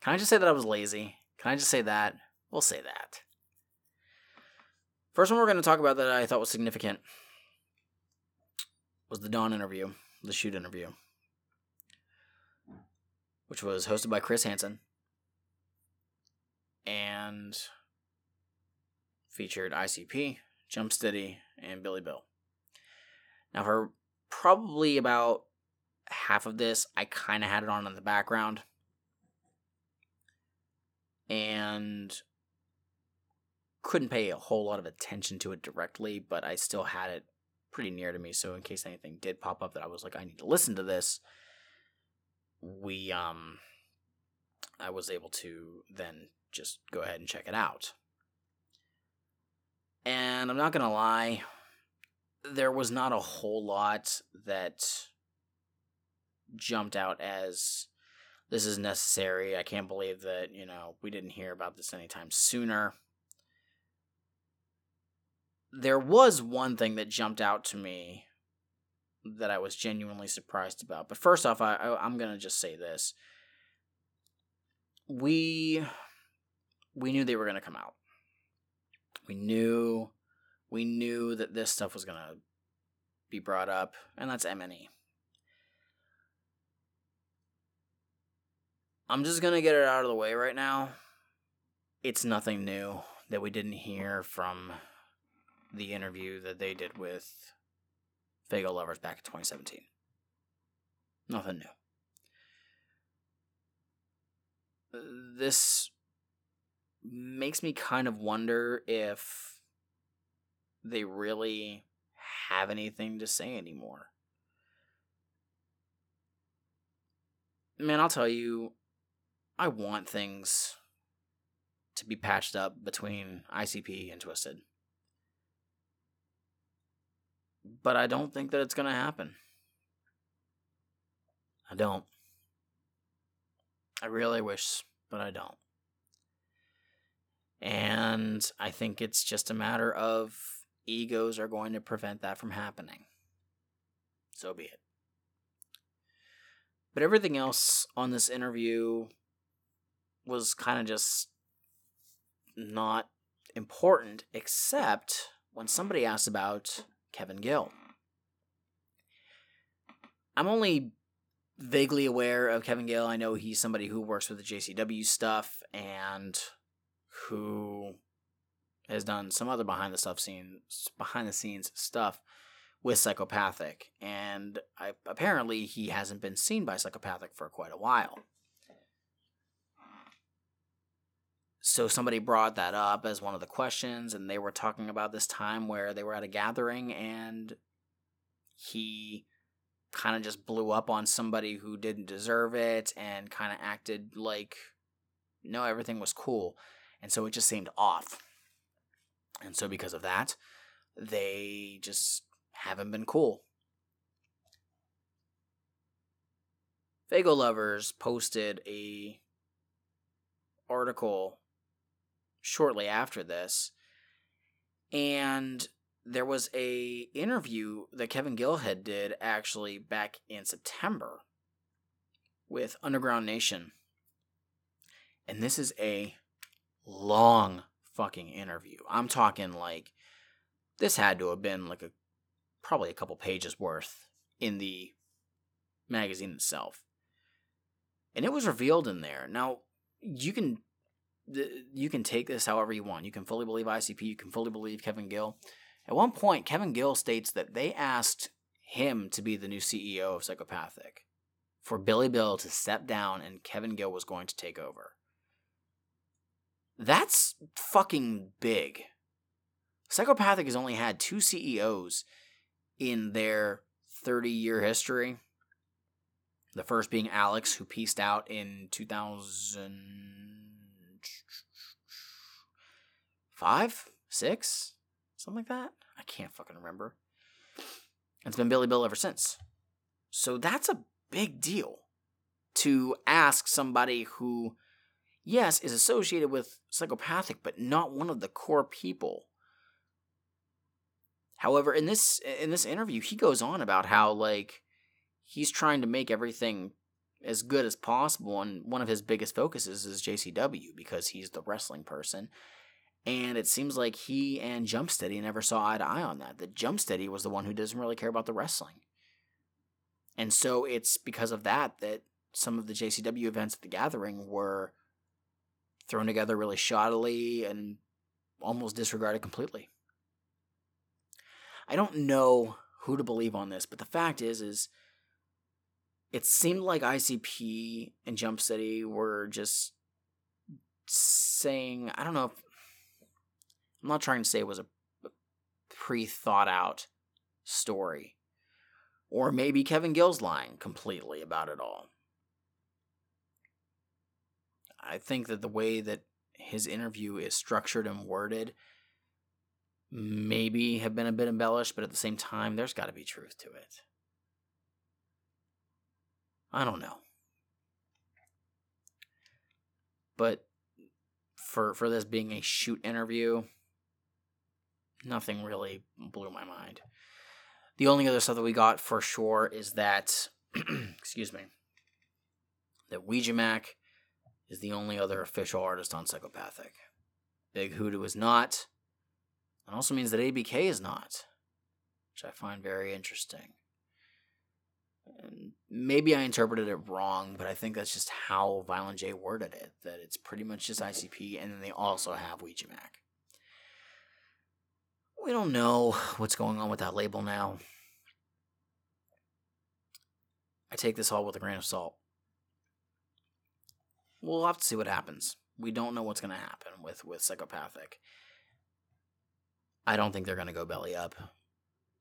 Can I just say that I was lazy? Can I just say that? We'll say that. First one we're going to talk about that I thought was significant was the Dawn interview, the shoot interview, which was hosted by Chris Hansen and featured ICP, Jumpsteady, and Billy Bill. Now, for probably about half of this, I kind of had it on in the background. And couldn't pay a whole lot of attention to it directly, but I still had it pretty near to me. So, in case anything did pop up that I was like, I need to listen to this, we, um, I was able to then just go ahead and check it out. And I'm not to lie, there was not a whole lot that jumped out as this is necessary. I can't believe that, you know, we didn't hear about this anytime sooner. There was one thing that jumped out to me that I was genuinely surprised about. But first off, I, I I'm going to just say this. We we knew they were to come out. We knew we knew that this stuff was to be brought up, and that's MNE. I'm just going to get it out of the way right now. It's nothing new that we didn't hear from the interview that they did with Faygo Lovers back in 2017. Nothing new. This makes me kind of wonder if they really have anything to say anymore. Man, I'll tell you, I want things to be patched up between ICP and Twiztid. But I don't think that it's going to happen. I don't. I really wish, but I don't. And I think it's just a matter of egos are going to prevent that from happening. So be it. But everything else on this interview was kind of just not important, except when somebody asked about Kevin Gill. I'm only vaguely aware of Kevin Gill. I know he's somebody who works with the JCW stuff and who has done some other behind the stuff scene behind the scenes stuff with psychopathic, and I, apparently he hasn't been seen by psychopathic for quite a while. So somebody brought that up as one of the questions, and they were talking about this time where they were at a gathering and he kind of just blew up on somebody who didn't deserve it and kind of acted like no everything was cool. And so it just seemed off. And so because of that they just haven't been cool. Faygo lovers posted a article shortly after this and there was a interview that Kevin Gilhead did actually back in September with Underground Nation. And this is a long fucking interview. I'm talking like this had to have been like a probably a couple pages worth in the magazine itself. And it was revealed in there. Now, you can you can take this however you want. You can fully believe ICP, you can fully believe Kevin Gill. At one point, Kevin Gill states that they asked him to be the new CEO of Psychopathic for Billy Bill to step down and Kevin Gill was going to take over. That's fucking big. Psychopathic has only had two CEOs in their 30 year history. The first being Alex, who pieced out in 2005, 6, something like that. I can't fucking remember. It's been Billy Bill ever since. So that's a big deal to ask somebody who, yes, is associated with psychopathic, but not one of the core people. However, in this in this interview, he goes on about how like he's trying to make everything as good as possible, and one of his biggest focuses is JCW because he's the wrestling person, and it seems like he and Jumpsteady never saw eye to eye on that. That Jumpsteady was the one who doesn't really care about the wrestling. And so it's because of that that some of the JCW events at the gathering were thrown together really shoddily and almost disregarded completely. I don't know who to believe on this, but the fact is is it seemed like ICP and Jumpsteady were just saying, I don't know if I'm not trying to say it was a pre thought out story. Or maybe Kevin Gill's lying completely about it all. I think that the way that his interview is structured and worded maybe have been a bit embellished, but at the same time, there's got to be truth to it. I don't know. But for for this being a shoot interview, nothing really blew my mind. The only other stuff that we got for sure is that, excuse me, that Ouija Mac is the only other official artist on Psychopathic. Big Hoodoo is not. It also means that ABK is not, which I find very interesting. Maybe I interpreted it wrong, but I think that's just how Violent J worded it. That it's pretty much just ICP, and then they also have Ouija Mac. We don't know what's going on with that label now. I take this all with a grain of salt. We'll have to see what happens. We don't know what's going to happen with, with Psychopathic. I don't think they're going to go belly up.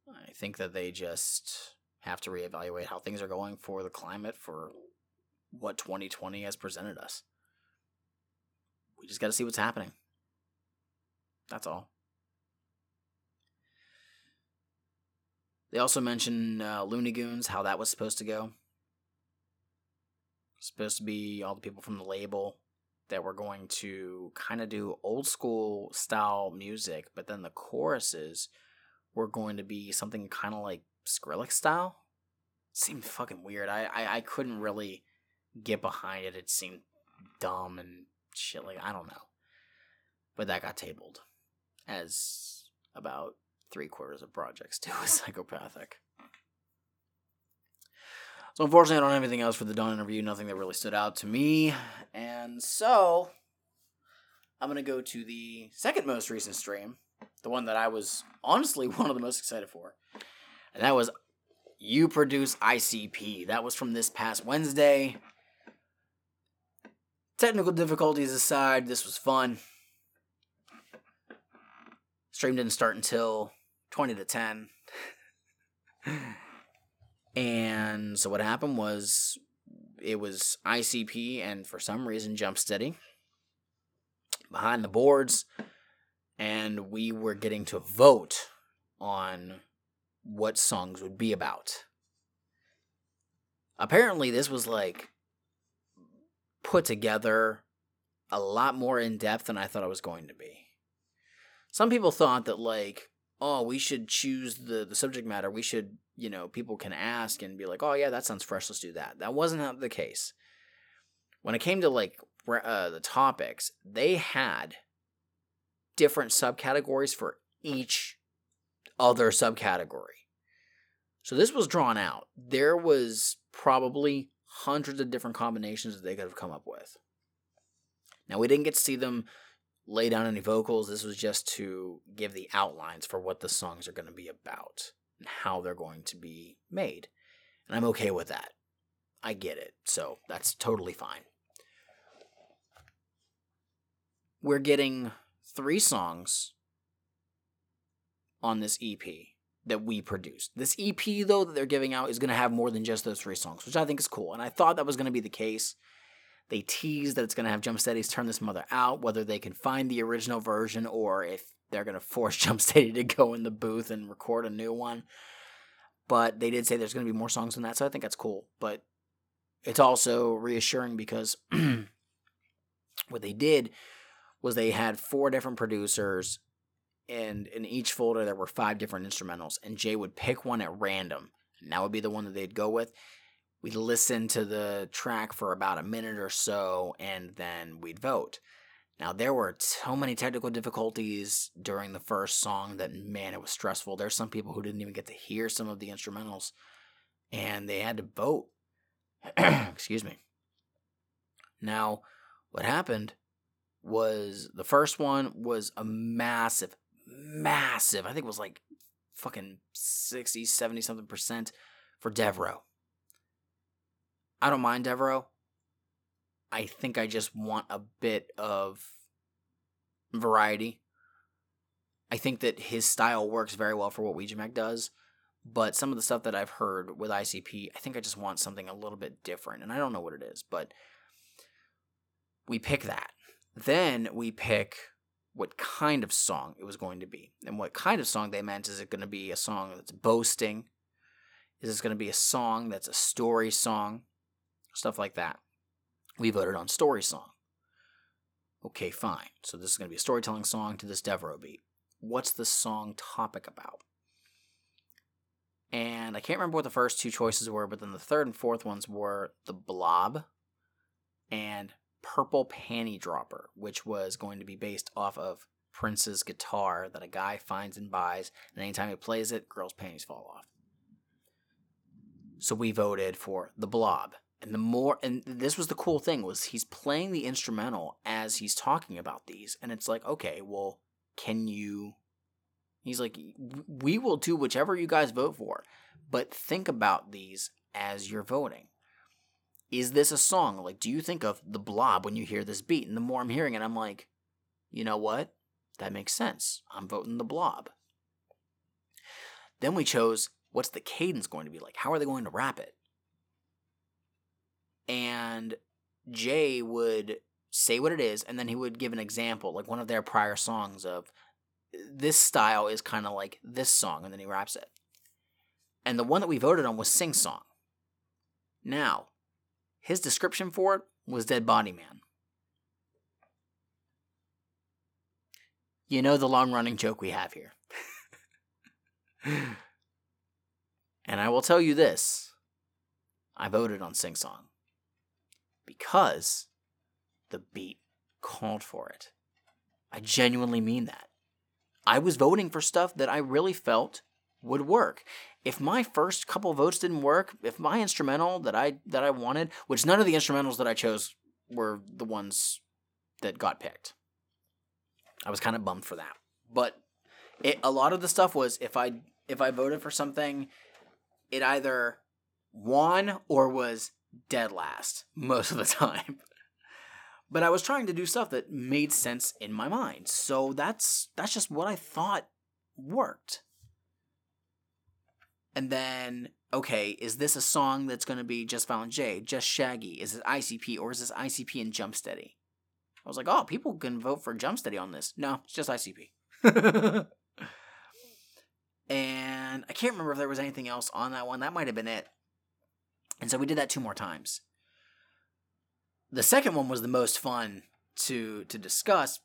I think that they just have to reevaluate how things are going for the climate for what 2020 has presented us. We just got to see what's happening. That's all. They also mentioned uh, Looney Goons, how that was supposed to go. Supposed to be all the people from the label that were going to kind of do old school style music, but then the choruses were going to be something kind of like Skrillex style. Seemed fucking weird. I, I I couldn't really get behind it. It seemed dumb and shit. Like I don't know, but that got tabled as about three quarters of projects too is psychopathic. So unfortunately, I don't have anything else for the Dawn interview. Nothing that really stood out to me, and so I'm gonna go to the second most recent stream, the one that I was honestly one of the most excited for. And that was You Produce ICP. That was from this past Wednesday. Technical difficulties aside, this was fun. Stream didn't start until 20 to 10. and so what happened was it was ICP and for some reason Jump Steady behind the boards and we were getting to vote on what songs would be about. Apparently this was like put together a lot more in depth than I thought it was going to be. Some people thought that like, oh, we should choose the the subject matter. We should, you know, people can ask and be like, oh yeah, that sounds fresh. Let's do that. That wasn't the case. When it came to like uh, the topics, they had different subcategories for each other subcategory. So this was drawn out. There was probably hundreds of different combinations that they could have come up with. Now we didn't get to see them lay down any vocals. This was just to give the outlines for what the songs are going to be about and how they're going to be made. And I'm okay with that. I get it. So that's totally fine. We're getting three songs on this EP that we produced. This EP, though, that they're giving out is going to have more than just those three songs, which I think is cool. And I thought that was going to be the case. They tease that it's going to have Jump Steady's Turn This Mother Out, whether they can find the original version or if they're going to force Jump Steady to go in the booth and record a new one. But they did say there's going to be more songs than that, so I think that's cool. But it's also reassuring because what they did was they had four different producers and in each folder there were five different instrumentals and jay would pick one at random and that would be the one that they'd go with we'd listen to the track for about a minute or so and then we'd vote. Now there were so many technical difficulties during the first song that man it was stressful. There's some people who didn't even get to hear some of the instrumentals and they had to vote. Excuse me. Now what happened was the first one was a massive, massive, I think it was like fucking 60, 70 something percent for Devereaux. I don't mind Devereaux. I think I just want a bit of variety. I think that his style works very well for what Ouija Mac does, but some of the stuff that I've heard with ICP, I think I just want something a little bit different, and I don't know what it is, but we pick that. Then we pick what kind of song it was going to be. And what kind of song they meant is it going to be a song that's boasting? Is this going to be a song that's a story song? Stuff like that. We voted on story song. Okay, fine. So this is going to be a storytelling song to this Devereaux beat. What's the song topic about? And I can't remember what the first two choices were, but then the third and fourth ones were The Blob and Purple Panty Dropper, which was going to be based off of Prince's guitar that a guy finds and buys, and anytime he plays it, girls' panties fall off. So we voted for The Blob. And the more and this was the cool thing was he's playing the instrumental as he's talking about these and it's like, okay, well, can you He's like, we will do whichever you guys vote for, but think about these as you're voting is this a song? Like, do you think of the blob when you hear this beat? And the more I'm hearing it, I'm like, you know what? That makes sense. I'm voting the blob. Then we chose what's the cadence going to be like? How are they going to rap it? And Jay would say what it is, and then he would give an example, like one of their prior songs of this style is kind of like this song, and then he raps it. And the one that we voted on was Sing Song. Now, his description for it was Dead Body Man. You know the long running joke we have here. and I will tell you this I voted on Sing Song because the beat called for it. I genuinely mean that. I was voting for stuff that I really felt would work if my first couple votes didn't work, if my instrumental that I that I wanted, which none of the instrumentals that I chose were the ones that got picked. I was kind of bummed for that. But it, a lot of the stuff was if I if I voted for something, it either won or was dead last most of the time. But I was trying to do stuff that made sense in my mind. So that's that's just what I thought worked. And then, okay, is this a song that's going to be just Violent J, just Shaggy? Is it ICP or is this ICP and Jump Steady? I was like, oh, people can vote for Jump Steady on this. No, it's just ICP. and I can't remember if there was anything else on that one. That might have been it. And so we did that two more times. The second one was the most fun to to discuss,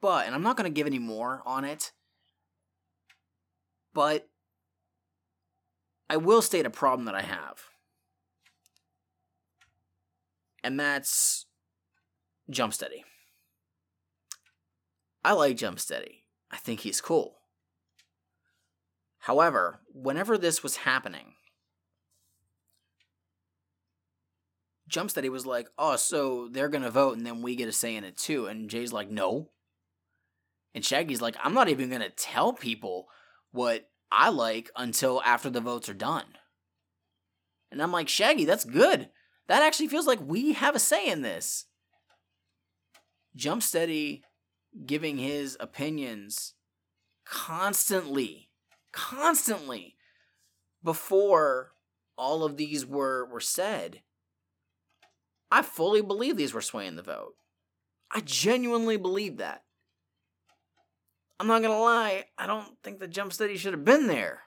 but and I'm not going to give any more on it. But I will state a problem that I have. And that's Jump Steady. I like Jump Steady. I think he's cool. However, whenever this was happening, Jump Steady was like, oh, so they're going to vote and then we get a say in it too. And Jay's like, no. And Shaggy's like, I'm not even going to tell people what I like until after the votes are done. And I'm like, Shaggy, that's good. That actually feels like we have a say in this. Jump Steady giving his opinions constantly, constantly before all of these were, were said. I fully believe these were swaying the vote. I genuinely believe that. I'm not gonna lie, I don't think the jump steady should have been there.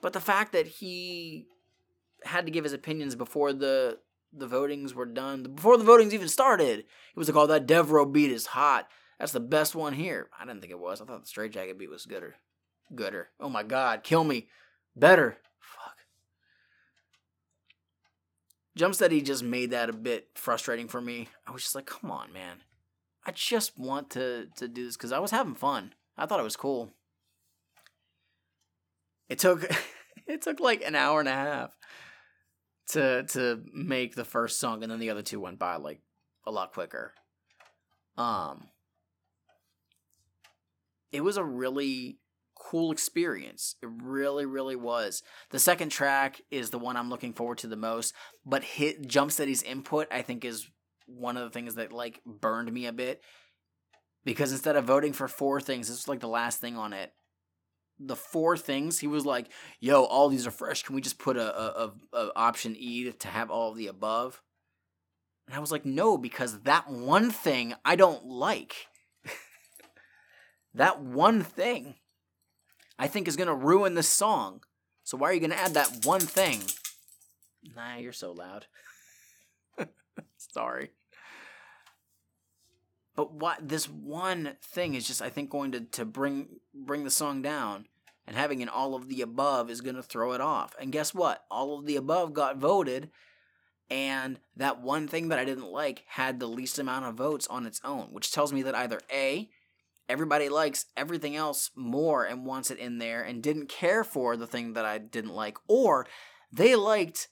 But the fact that he had to give his opinions before the the votings were done, before the votings even started, he was like, "Oh, that Devereaux beat is hot. That's the best one here." I didn't think it was. I thought the Straight Jacket beat was gooder, gooder. Oh my God, kill me, better. Jump Steady just made that a bit frustrating for me. I was just like, "Come on, man." I just want to to do this because I was having fun. I thought it was cool. It took it took like an hour and a half to to make the first song, and then the other two went by like a lot quicker. Um, it was a really cool experience. It really, really was. The second track is the one I'm looking forward to the most, but hit Jump Steady's input I think is one of the things that like burned me a bit because instead of voting for four things, this was like the last thing on it. The four things he was like, "Yo, all these are fresh. Can we just put a, a, a, a option E to have all of the above?" And I was like, "No, because that one thing I don't like. that one thing, I think is gonna ruin the song. So why are you gonna add that one thing?" Nah, you're so loud. Sorry. But what this one thing is just I think going to, to bring bring the song down and having an all of the above is going to throw it off. And guess what? All of the above got voted and that one thing that I didn't like had the least amount of votes on its own, which tells me that either A everybody likes everything else more and wants it in there and didn't care for the thing that I didn't like or they liked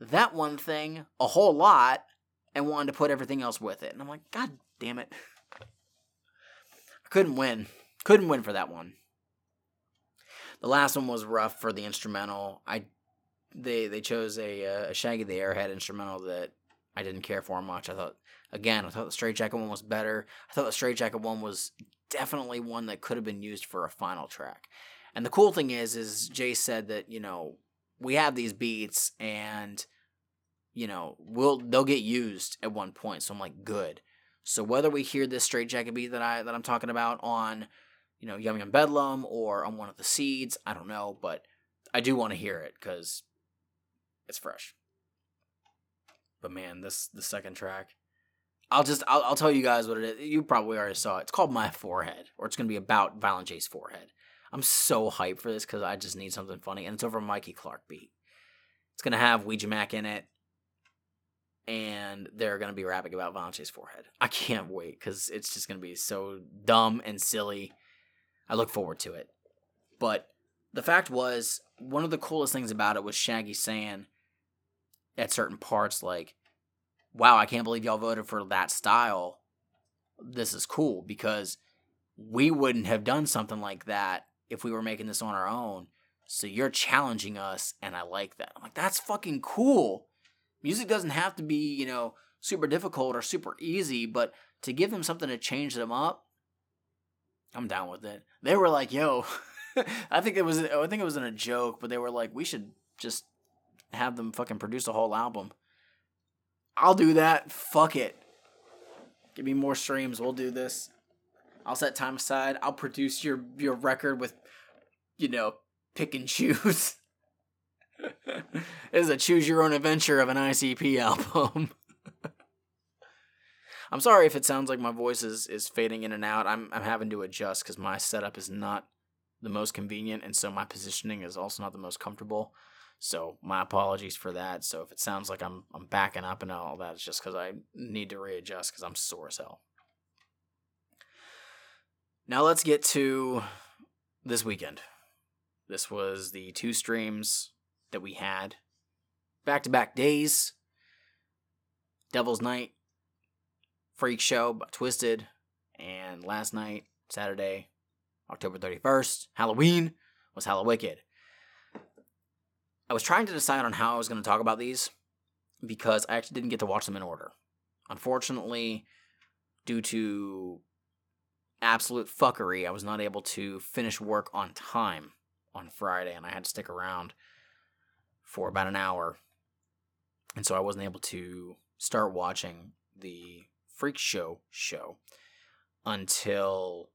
that one thing a whole lot and wanted to put everything else with it. And I'm like, God damn it. I couldn't win. Couldn't win for that one. The last one was rough for the instrumental. I they they chose a, uh, a Shaggy the Airhead instrumental that I didn't care for much. I thought again, I thought the Straight Jacket one was better. I thought the Straight Jacket one was definitely one that could have been used for a final track. And the cool thing is, is Jay said that you know we have these beats and you know we'll they'll get used at one point. So I'm like, good. So whether we hear this straight jacket beat that I that I'm talking about on, you know, Yum Yum Bedlam or on one of the seeds, I don't know, but I do want to hear it because it's fresh. But man, this the second track. I'll just I'll, I'll tell you guys what it is. You probably already saw it. It's called My Forehead, or it's gonna be about Violent J's forehead. I'm so hyped for this because I just need something funny, and it's over Mikey Clark beat. It's gonna have Ouija Macc in it and they're to be rapping about Violent J's forehead. I can't wait because it's just to be so dumb and silly. I look forward to it. But the fact was, one of the coolest things about it was Shaggy saying at certain parts, like, wow, I can't believe y'all voted for that style. This is cool because we wouldn't have done something like that if we were making this on our own. So you're challenging us, and I like that. I'm like, that's fucking cool. Music doesn't have to be, you know, super difficult or super easy, but to give them something to change them up, I'm down with it. They were like, yo, I think it was I think it was in a joke, but they were like, we should just have them fucking produce a whole album. I'll do that. Fuck it. Give me more streams. We'll do this. I'll set time aside. I'll produce your your record with, you know, pick and choose. this is a choose your own adventure of an ICP album. I'm sorry if it sounds like my voice is, is fading in and out. I'm I'm having to adjust because my setup is not the most convenient, and so my positioning is also not the most comfortable. So my apologies for that. So if it sounds like I'm I'm backing up and all that, it's just because I need to readjust because I'm sore as hell. Now let's get to this weekend. This was the two streams that we had back to back days. Devil's Night, Freak Show, Twiztid, and last night, Saturday, October 31st, Halloween, was Hallowicked. I was trying to decide on how I was going to talk about these because I actually didn't get to watch them in order. Unfortunately, due to absolute fuckery, I was not able to finish work on time on Friday, and I had to stick around for about an hour. And so I wasn't able to start watching the Freak Show show until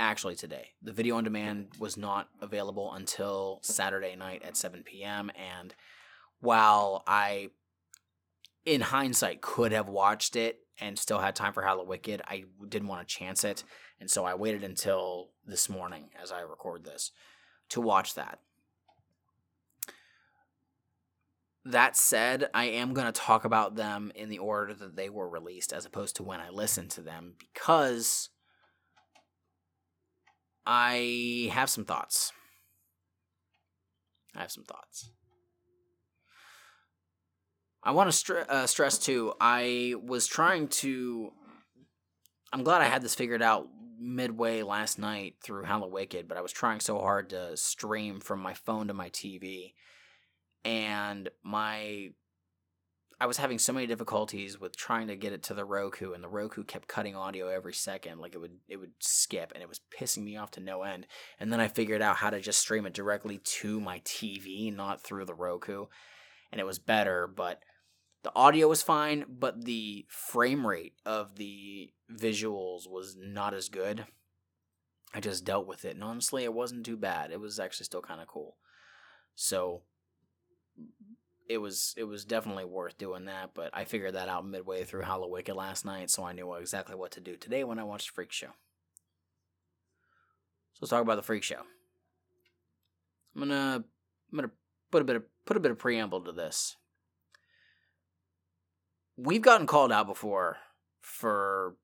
actually today. The video on demand was not available until Saturday night at 7 p.m. And while I, in hindsight, could have watched it and still had time for Hallowicked, I didn't want to chance it. And so I waited until this morning as I record this to watch that. That said, I am going to talk about them in the order that they were released as opposed to when I listened to them because I have some thoughts. I have some thoughts. I want to uh, stress too, I was trying to. I'm glad I had this figured out midway last night through Hallowicked, but I was trying so hard to stream from my phone to my TV, and my I was having so many difficulties with trying to get it to the Roku, and the Roku kept cutting audio every second. Like it would it would skip, and it was pissing me off to no end. And then I figured out how to just stream it directly to my TV, not through the Roku, and it was better. But the audio was fine, but the frame rate of the visuals was not as good. I just dealt with it, and honestly, it wasn't too bad. It was actually still kind of cool. So it was it was definitely worth doing that, but I figured that out midway through Hallowicked last night, so I knew exactly what to do today when I watched Freak Show. So let's talk about the Freak Show. I'm gonna I'm gonna put a bit of put a bit of preamble to this. We've gotten called out before for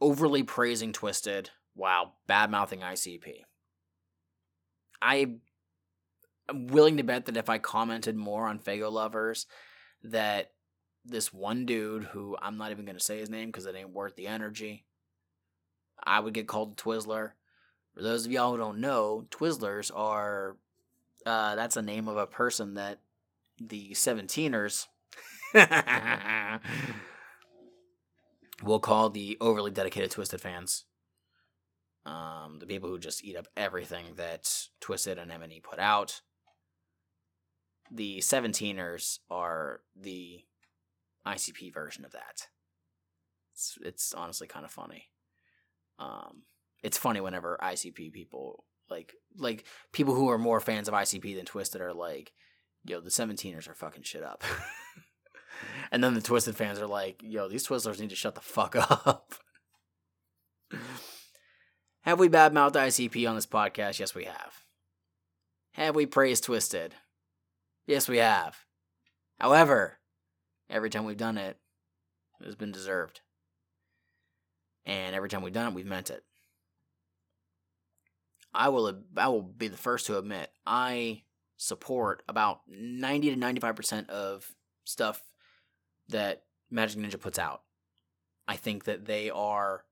overly praising Twiztid while bad mouthing ICP. I I'm willing to bet that if I commented more on Faygo Lovers, that this one dude who I'm not even going to say his name because it ain't worth the energy, I would get called a Twizzler. For those of y'all who don't know, Twizzlers are uh, that's a name of a person that the 17ers will call the overly dedicated Twiztid fans. Um, the people who just eat up everything that Twiztid and MNE put out the 17ers are the ICP version of that. It's, it's honestly kind of funny. Um, it's funny whenever ICP people like like people who are more fans of ICP than Twiztid are like, yo, the 17ers are fucking shit up. and then the Twiztid fans are like, yo, these Twizzlers need to shut the fuck up. have we badmouthed ICP on this podcast? Yes, we have. Have we praised Twiztid? Yes, we have. However, every time we've done it, it has been deserved. And every time we've done it, we've meant it. I will I will be the first to admit I support about 90 to 95% of stuff that Majik Ninja puts out. I think that they are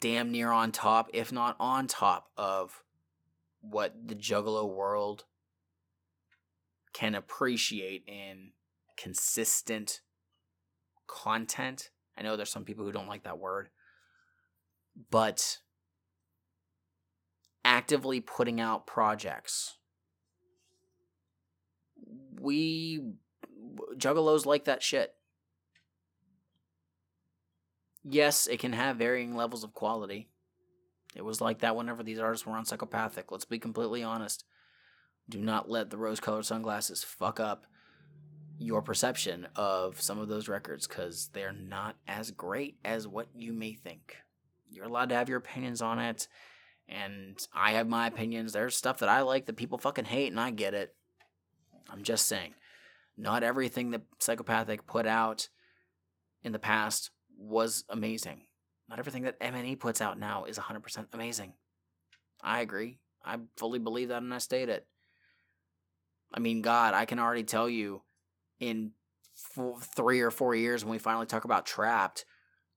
damn near on top, if not on top of what the Juggalo world can appreciate in consistent content. I know there's some people who don't like that word, but actively putting out projects. We juggalos like that shit. Yes, it can have varying levels of quality. It was like that whenever these artists were on psychopathic. Let's be completely honest. Do not let the rose colored sunglasses fuck up your perception of some of those records because they're not as great as what you may think. You're allowed to have your opinions on it, and I have my opinions. There's stuff that I like that people fucking hate, and I get it. I'm just saying, not everything that Psychopathic put out in the past was amazing. Not everything that MNE puts out now is 100% amazing. I agree. I fully believe that and I state it. I mean, God, I can already tell you in four, three or four years when we finally talk about Trapped,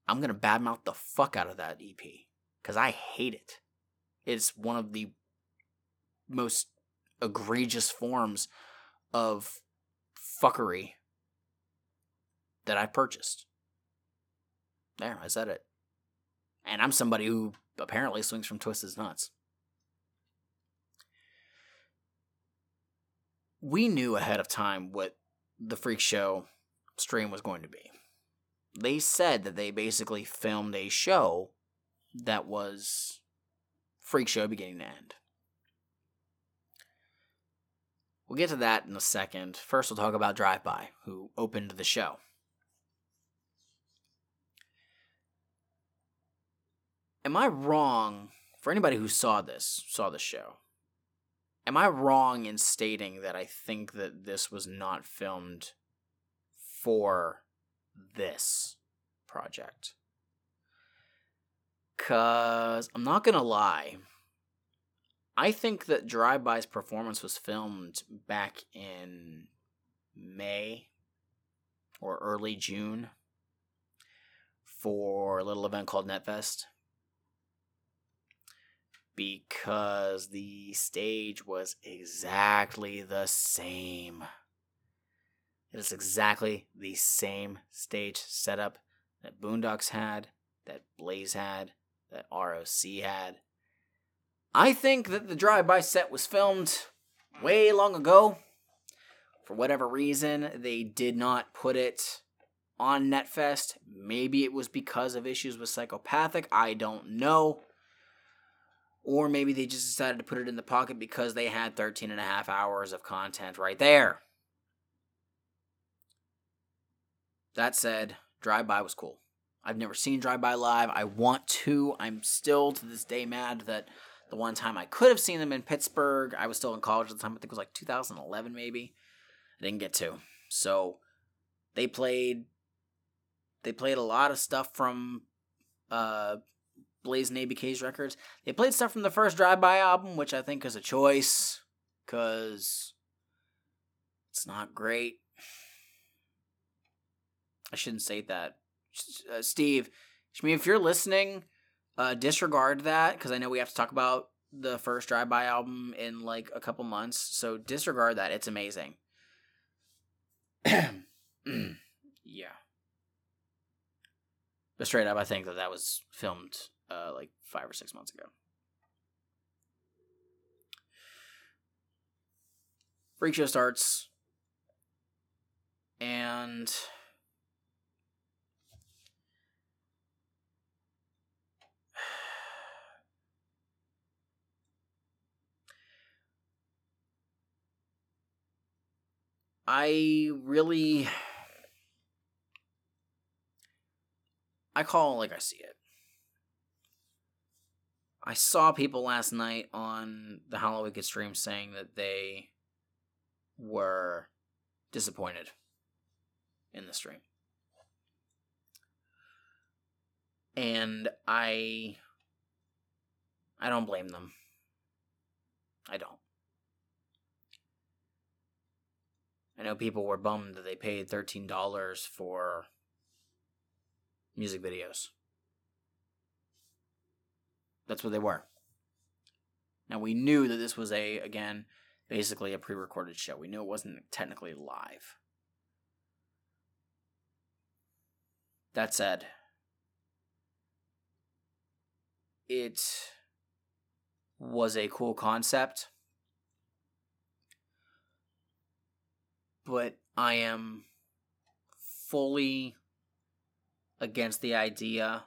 I'm going to badmouth the fuck out of that EP because I hate it. It's one of the most egregious forms of fuckery that I purchased. There, I said it. And I'm somebody who apparently swings from twisted nuts. We knew ahead of time what the Freak Show stream was going to be. They said that they basically filmed a show that was Freak Show beginning to end. We'll get to that in a second. First, we'll talk about Drive By, who opened the show. Am I wrong, for anybody who saw this, saw the show, am I wrong in stating that I think that this was not filmed for this project? Because I'm not to lie. I think that Drive By's performance was filmed back in May or early June for a little event called NetFest because the stage was exactly the same. It is exactly the same stage setup that Boondox had, that Blaze had, that ROC had. I think that the drive by set was filmed way long ago. For whatever reason, they did not put it on NetFest. Maybe it was because of issues with Psychopathic. I don't know. Or maybe they just decided to put it in the pocket because they had 13 and a half hours of content right there. That said, Drive By was cool. I've never seen Drive By live. I want to. I'm still to this day mad that the one time I could have seen them in Pittsburgh, I was still in college at the time. I think it was like 2011, maybe. I didn't get to. So they played. They played a lot of stuff from uh, Blaze and ABK's records. They played stuff from the first Drive By album, which I think is a choice because it's not great. I shouldn't say that. Uh, Steve, I mean, if you're listening, uh, disregard that because I know we have to talk about the first Drive By album in like a couple months. So disregard that. It's amazing. yeah. But straight up, I think that that was filmed uh, like five or six months ago. Freak show starts, and I really I call it like I see it. I saw people last night on the Hallowicked stream saying that they were disappointed in the stream. And I I don't blame them. I don't. I know people were bummed that they paid $13 for music videos. That's what they were. Now we knew that this was a again basically a pre-recorded show. We knew it wasn't technically live. That said, it was a cool concept. But I am fully against the idea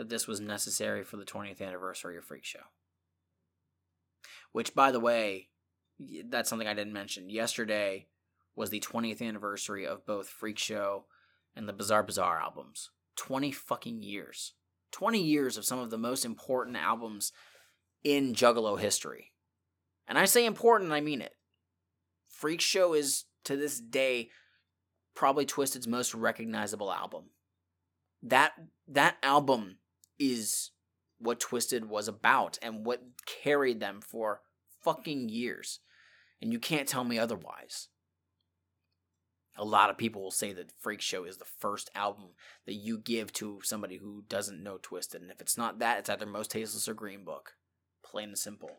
that this was necessary for the 20th anniversary of Freak Show. Which, by the way, that's something I didn't mention. Yesterday was the 20th anniversary of both Freak Show and the Bizarre Bizarre albums. 20 fucking years. 20 years of some of the most important albums in Juggalo history. And I say important, I mean it. Freak Show is, to this day, probably Twiztid's most recognizable album. That that album is what Twiztid was about and what carried them for fucking years. And you can't tell me otherwise. A lot of people will say that Freak Show is the first album that you give to somebody who doesn't know Twiztid. And if it's not that, it's either Mostasteless or Green Book. Plain and simple.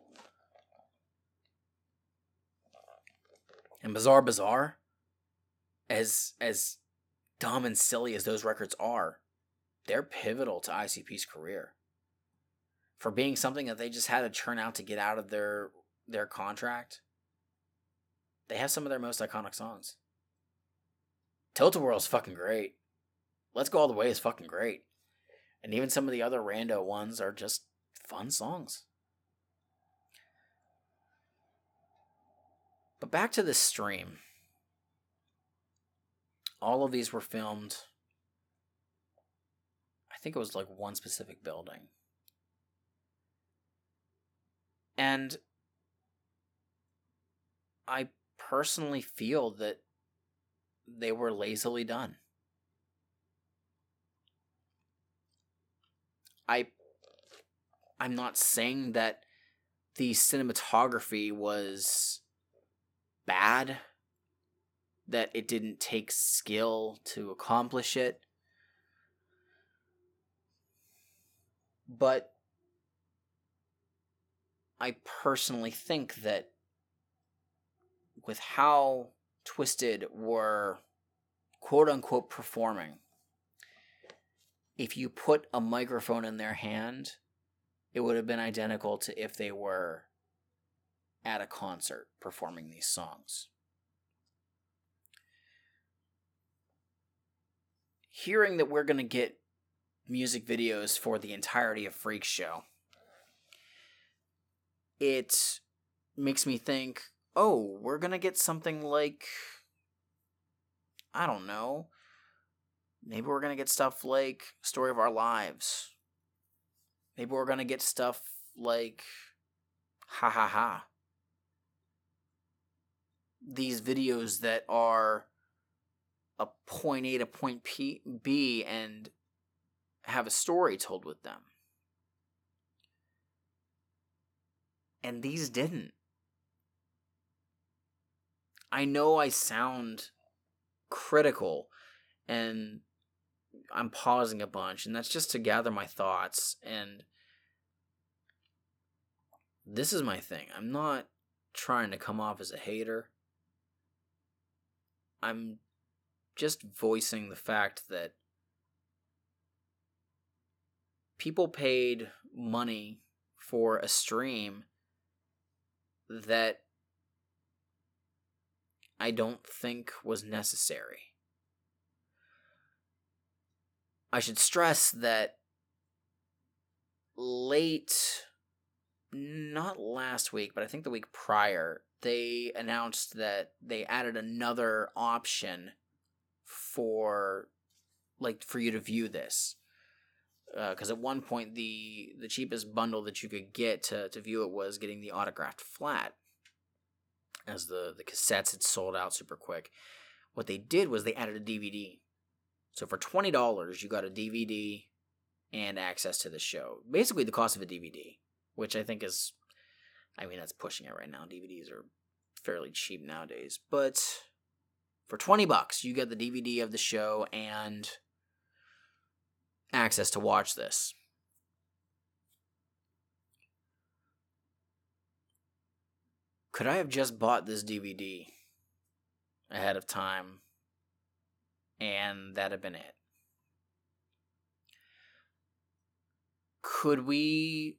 And Bizarre Bizarre, as as dumb and silly as those records are, they're pivotal to ICP's career. For being something that they just had to churn out to get out of their their contract, they have some of their most iconic songs. Tilt-A-Whirl is fucking great. Let's Go All the Way is fucking great. And even some of the other rando ones are just fun songs. But back to the stream. All of these were filmed. I think it was like one specific building. And I personally feel that they were lazily done. I I'm not saying that the cinematography was bad that it didn't take skill to accomplish it but I personally think that with how Twiztid were quote unquote performing, if you put a microphone in their hand, it would have been identical to if they were at a concert performing these songs. Hearing that we're going to get music videos for the entirety of Freak Show, it makes me think oh, we're gonna get something like I don't know. Maybe we're gonna get stuff like Story of Our Lives. Maybe we're gonna get stuff like Ha Ha Ha. These videos that are a point A to point P, B and have a story told with them. And these didn't. I know I sound critical and I'm pausing a bunch, and that's just to gather my thoughts. And this is my thing. I'm not trying to come off as a hater. I'm just voicing the fact that people paid money for a stream that I don't think was necessary. I should stress that late, not last week, but I think the week prior, they announced that they added another option for like for you to view this because uh, at one point the the cheapest bundle that you could get to, to view it was getting the autographed flat as the the cassettes had sold out super quick. What they did was they added a DVD. So for twenty dollars, you got a DVD and access to the show. Basically, the cost of a DVD, which I think is, I mean, that's pushing it right now. DVDs are fairly cheap nowadays, but for 20 bucks, you get the DVD of the show and access to watch this. Could I have just bought this DVD ahead of time and that had been it? Could we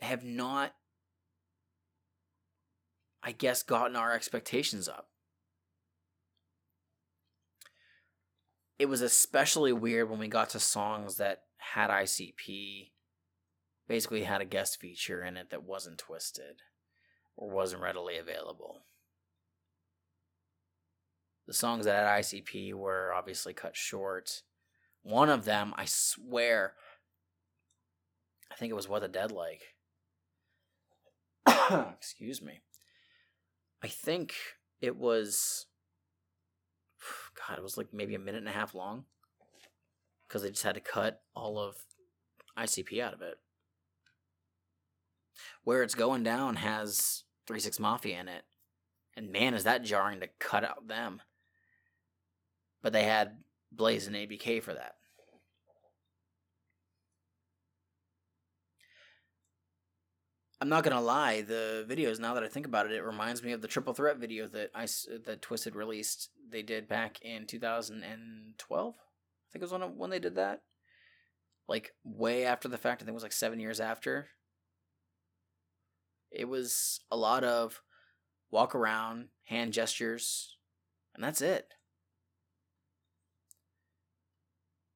have not, I guess, gotten our expectations up? It was especially weird when we got to songs that had ICP, basically had a guest feature in it that wasn't Twiztid or wasn't readily available. The songs that had ICP were obviously cut short. One of them, I swear, I think it was What the Dead Like. Excuse me. I think it was. God, it was like maybe a minute and a half long. Because they just had to cut all of ICP out of it. Where It's Going Down has 3 6 Mafia in it. And man, is that jarring to cut out them. But they had Blaze and ABK for that. I'm not gonna lie, the videos. Now that I think about it, it reminds me of the Triple Threat video that I that Twiztid released. They did back in 2012. I think it was when when they did that. Like way after the fact. I think it was like seven years after. It was a lot of walk around, hand gestures, and that's it.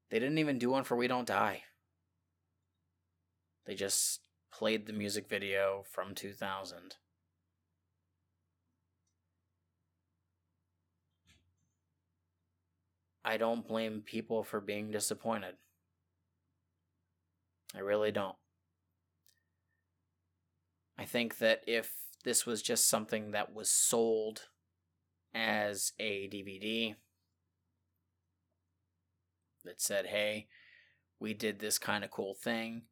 They didn't even do one for We Don't Die. They just played the music video from 2000. I don't blame people for being disappointed. I really don't. I think that if this was just something that was sold as a DVD that said, hey, we did this kind of cool thing,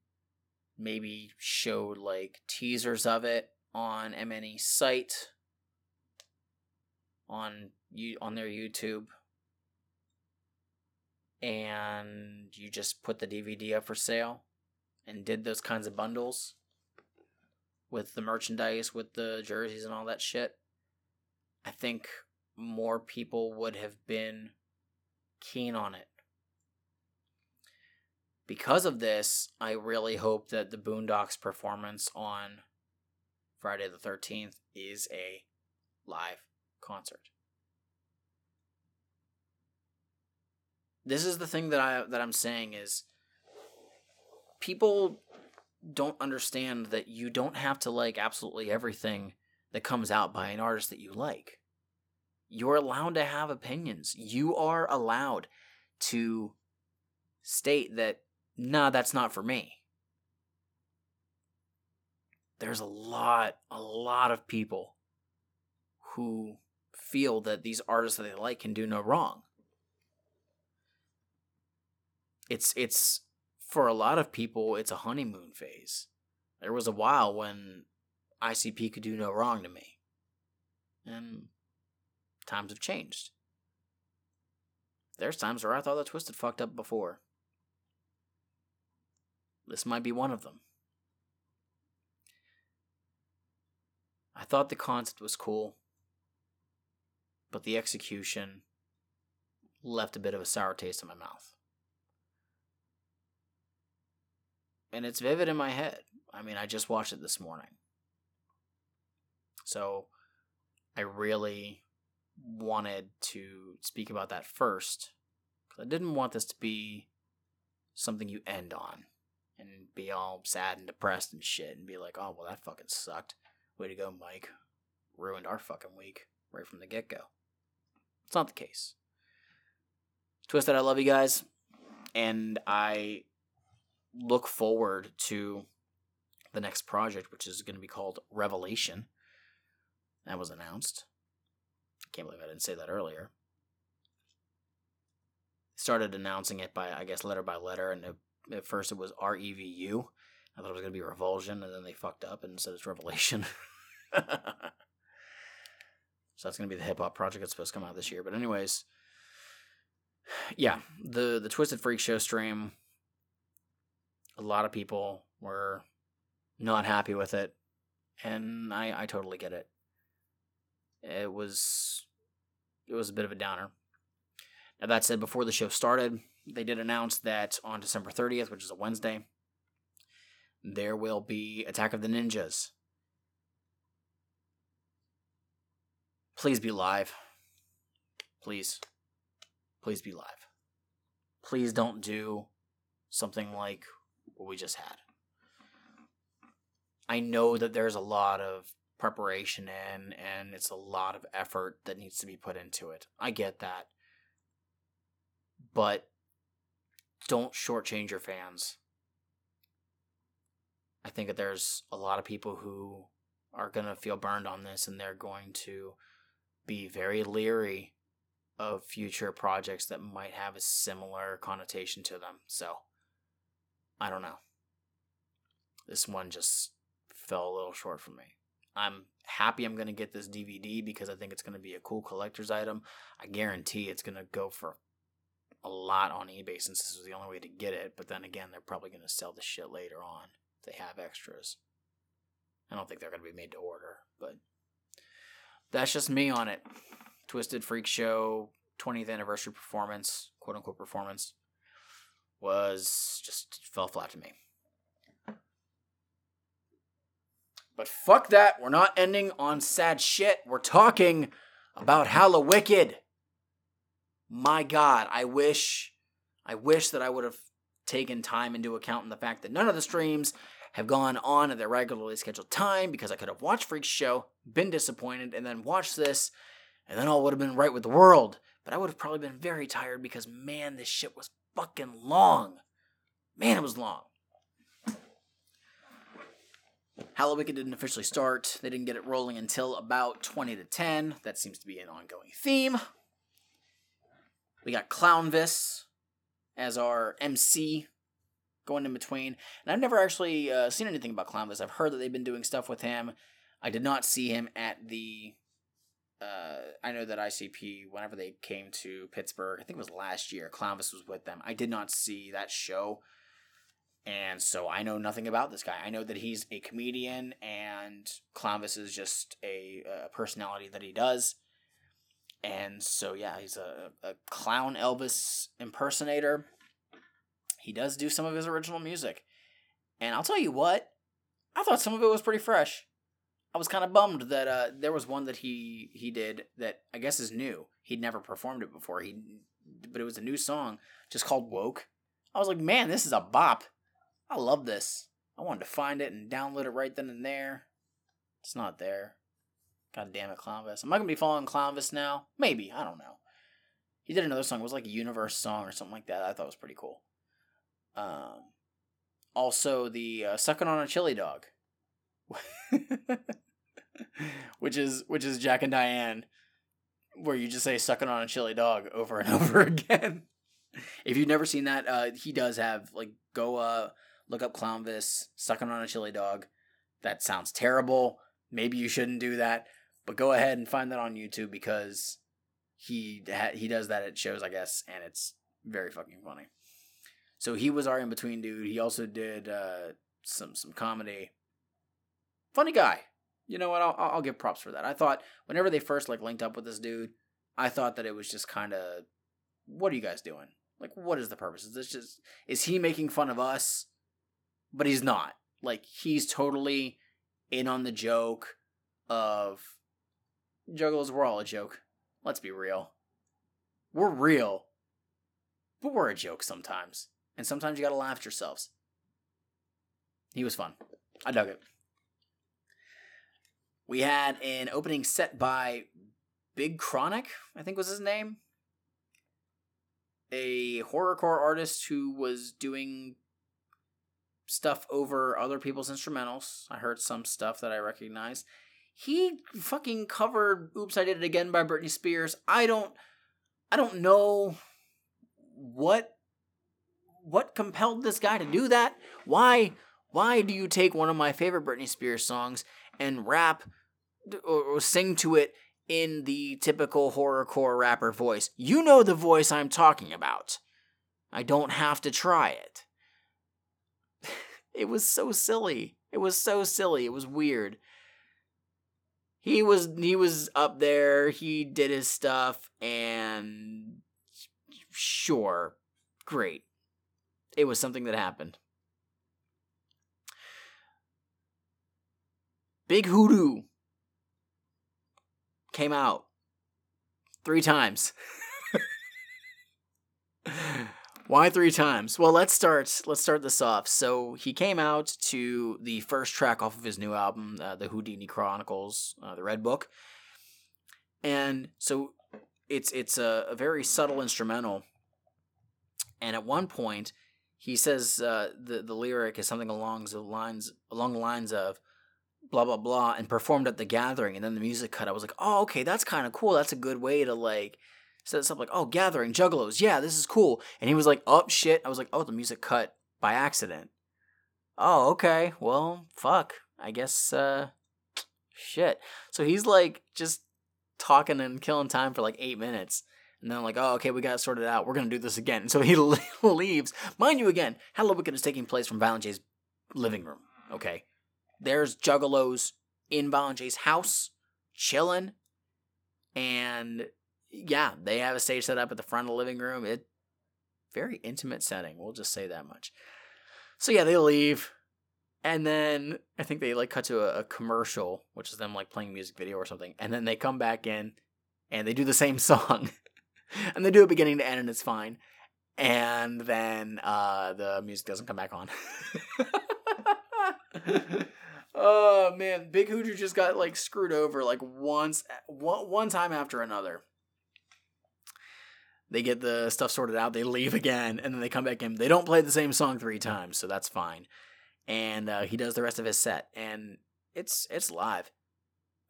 maybe showed like teasers of it on MNE site on you on their YouTube and you just put the DVD up for sale and did those kinds of bundles with the merchandise, with the jerseys and all that shit, I think more people would have been keen on it. Because of this, I really hope that the Boondox performance on Friday the 13th is a live concert. This is the thing that I that I'm saying is people don't understand that you don't have to like absolutely everything that comes out by an artist that you like. You're allowed to have opinions. You are allowed to state that, nah, that's not for me. There's a lot, a lot of people who feel that these artists that they like can do no wrong. It's it's for a lot of people, it's a honeymoon phase. There was a while when ICP could do no wrong to me. And times have changed. There's times where I thought that Twiztid fucked up before. This might be one of them. I thought the concept was cool, but the execution left a bit of a sour taste in my mouth. and it's vivid in my head. I mean, I just watched it this morning. So I really wanted to speak about that first because I didn't want this to be something you end on and be all sad and depressed and shit and be like, oh, well, that fucking sucked. Way to go, Mike. Ruined our fucking week right from the get go. It's not the case. Twiztid, I love you guys. And I look forward to the next project, which is going to be called Revelation. That was announced. Can't believe I didn't say that earlier. Started announcing it by, I guess, letter by letter, and at first it was R E V U. I thought it was going to be Revulsion, and then they fucked up and said it's Revelation. so that's going to be the hip hop project that's supposed to come out this year. But anyways, yeah, the the Twiztid Freak Show stream a lot of people were not happy with it. and I I totally get it. It was it was a bit of a downer. Now that said, before the show started, they did announce that on December 30th, which is a Wednesday, there will be Attack of the Ninjas. Please be live. Please. Please be live. Please don't do something like what we just had. I know that there's a lot of preparation in and it's a lot of effort that needs to be put into it. I get that. But don't shortchange your fans. I think that there's a lot of people who are going to feel burned on this and they're going to be very leery of future projects that might have a similar connotation to them. So, I don't know. This one just fell a little short for me. I'm happy I'm going to get this DVD because I think it's going to be a cool collector's item. I guarantee it's going to go for a lot on eBay since this was the only way to get it. But then again, they're probably going to sell the shit later on if they have extras. I don't think they're going to be made to order, but that's just me on it. Twiztid Freak Show 20th anniversary performance, quote unquote performance, was just fell flat to me. But fuck that, we're not ending on sad shit. We're talking about Hallowicked. My god, I wish I wish that I would have taken time into account in the fact that none of the streams have gone on at their regularly scheduled time because I could have watched Freak's show, been disappointed, and then watched this, and then all would have been right with the world. But I would have probably been very tired because man, this shit was fucking long. Man, it was long. Hallowicked didn't officially start. They didn't get it rolling until about 20 to 10. That seems to be an ongoing theme. We got Clownvis as our MC going in between. And I've never actually uh, seen anything about Clownvis. I've heard that they've been doing stuff with him. I did not see him at the. Uh, I know that ICP, whenever they came to Pittsburgh, I think it was last year, Clownvis was with them. I did not see that show. And so I know nothing about this guy. I know that he's a comedian and Clownvis is just a, a personality that he does. And so, yeah, he's a, a clown Elvis impersonator. He does do some of his original music. And I'll tell you what, I thought some of it was pretty fresh. I was kind of bummed that uh, there was one that he he did that I guess is new. He'd never performed it before. He, but it was a new song just called "Woke." I was like, man, this is a bop. I love this. I wanted to find it and download it right then and there. It's not there. God damn it, Clownvis. Am I gonna be following Clownvis now? Maybe. I don't know. He did another song. It was like a universe song or something like that. I thought was pretty cool. Um, also the uh, sucking on a chili dog, which is which is Jack and Diane, where you just say sucking on a chili dog over and over again. if you've never seen that, uh, he does have like go uh look up Clownvis sucking on a chili dog. That sounds terrible. Maybe you shouldn't do that, but go ahead and find that on YouTube because he ha- he does that at shows, I guess, and it's very fucking funny. So he was our in between dude. He also did uh, some some comedy. Funny guy. You know what? I'll I'll give props for that. I thought whenever they first like linked up with this dude, I thought that it was just kind of, what are you guys doing? Like, what is the purpose? Is this just is he making fun of us? But he's not. Like he's totally in on the joke of juggalos. We're all a joke. Let's be real. We're real, but we're a joke sometimes and sometimes you gotta laugh at yourselves. He was fun. I dug it. We had an opening set by Big Chronic, I think was his name. A horrorcore artist who was doing stuff over other people's instrumentals. I heard some stuff that I recognized. He fucking covered Oops I Did It Again by Britney Spears. I don't I don't know what what compelled this guy to do that? Why why do you take one of my favorite Britney Spears songs and rap or, or sing to it in the typical horrorcore rapper voice? You know the voice I'm talking about. I don't have to try it. it was so silly. It was so silly. It was weird. He was he was up there. He did his stuff, and sure, great. It was something that happened. Big Hoodoo came out three times. Why three times? Well, let's start. Let's start this off. So he came out to the first track off of his new album, uh, the Houdini Chronicles, uh, the Red Book, and so it's it's a, a, very subtle instrumental. And at one point, he says uh, the the lyric is something along the lines along the lines of blah blah blah, and performed at the gathering, and then the music cut. I was like, oh okay, that's kind of cool. That's a good way to like said something like, "Oh, gathering juggalos, yeah, this is cool," and he was like, "Oh shit!" I was like, "Oh, the music cut by accident." Oh, okay. Well, fuck. I guess. uh Shit. So he's like just talking and killing time for like eight minutes. And then like, oh, okay, we got it sorted out. We're gonna do this again. And so he leaves. Mind you, again, Hallowicked is taking place from Violent J's living room. Okay, there's juggalos in Violent J's house, chilling, and yeah, they have a stage set up at the front of the living room. It very intimate setting. We'll just say that much. So yeah, they leave, and then I think they like cut to a, a commercial, which is them like playing music video or something, and then they come back in, and they do the same song, and they do it beginning to end, and it's fine. And then uh, the music doesn't come back on. oh man, Big Hoodoo just got like screwed over like once, one, one time after another. They get the stuff sorted out, they leave again, and then they come back in. They don't play the same song three times, so that's fine. And uh, he does the rest of his set, and it's it's live.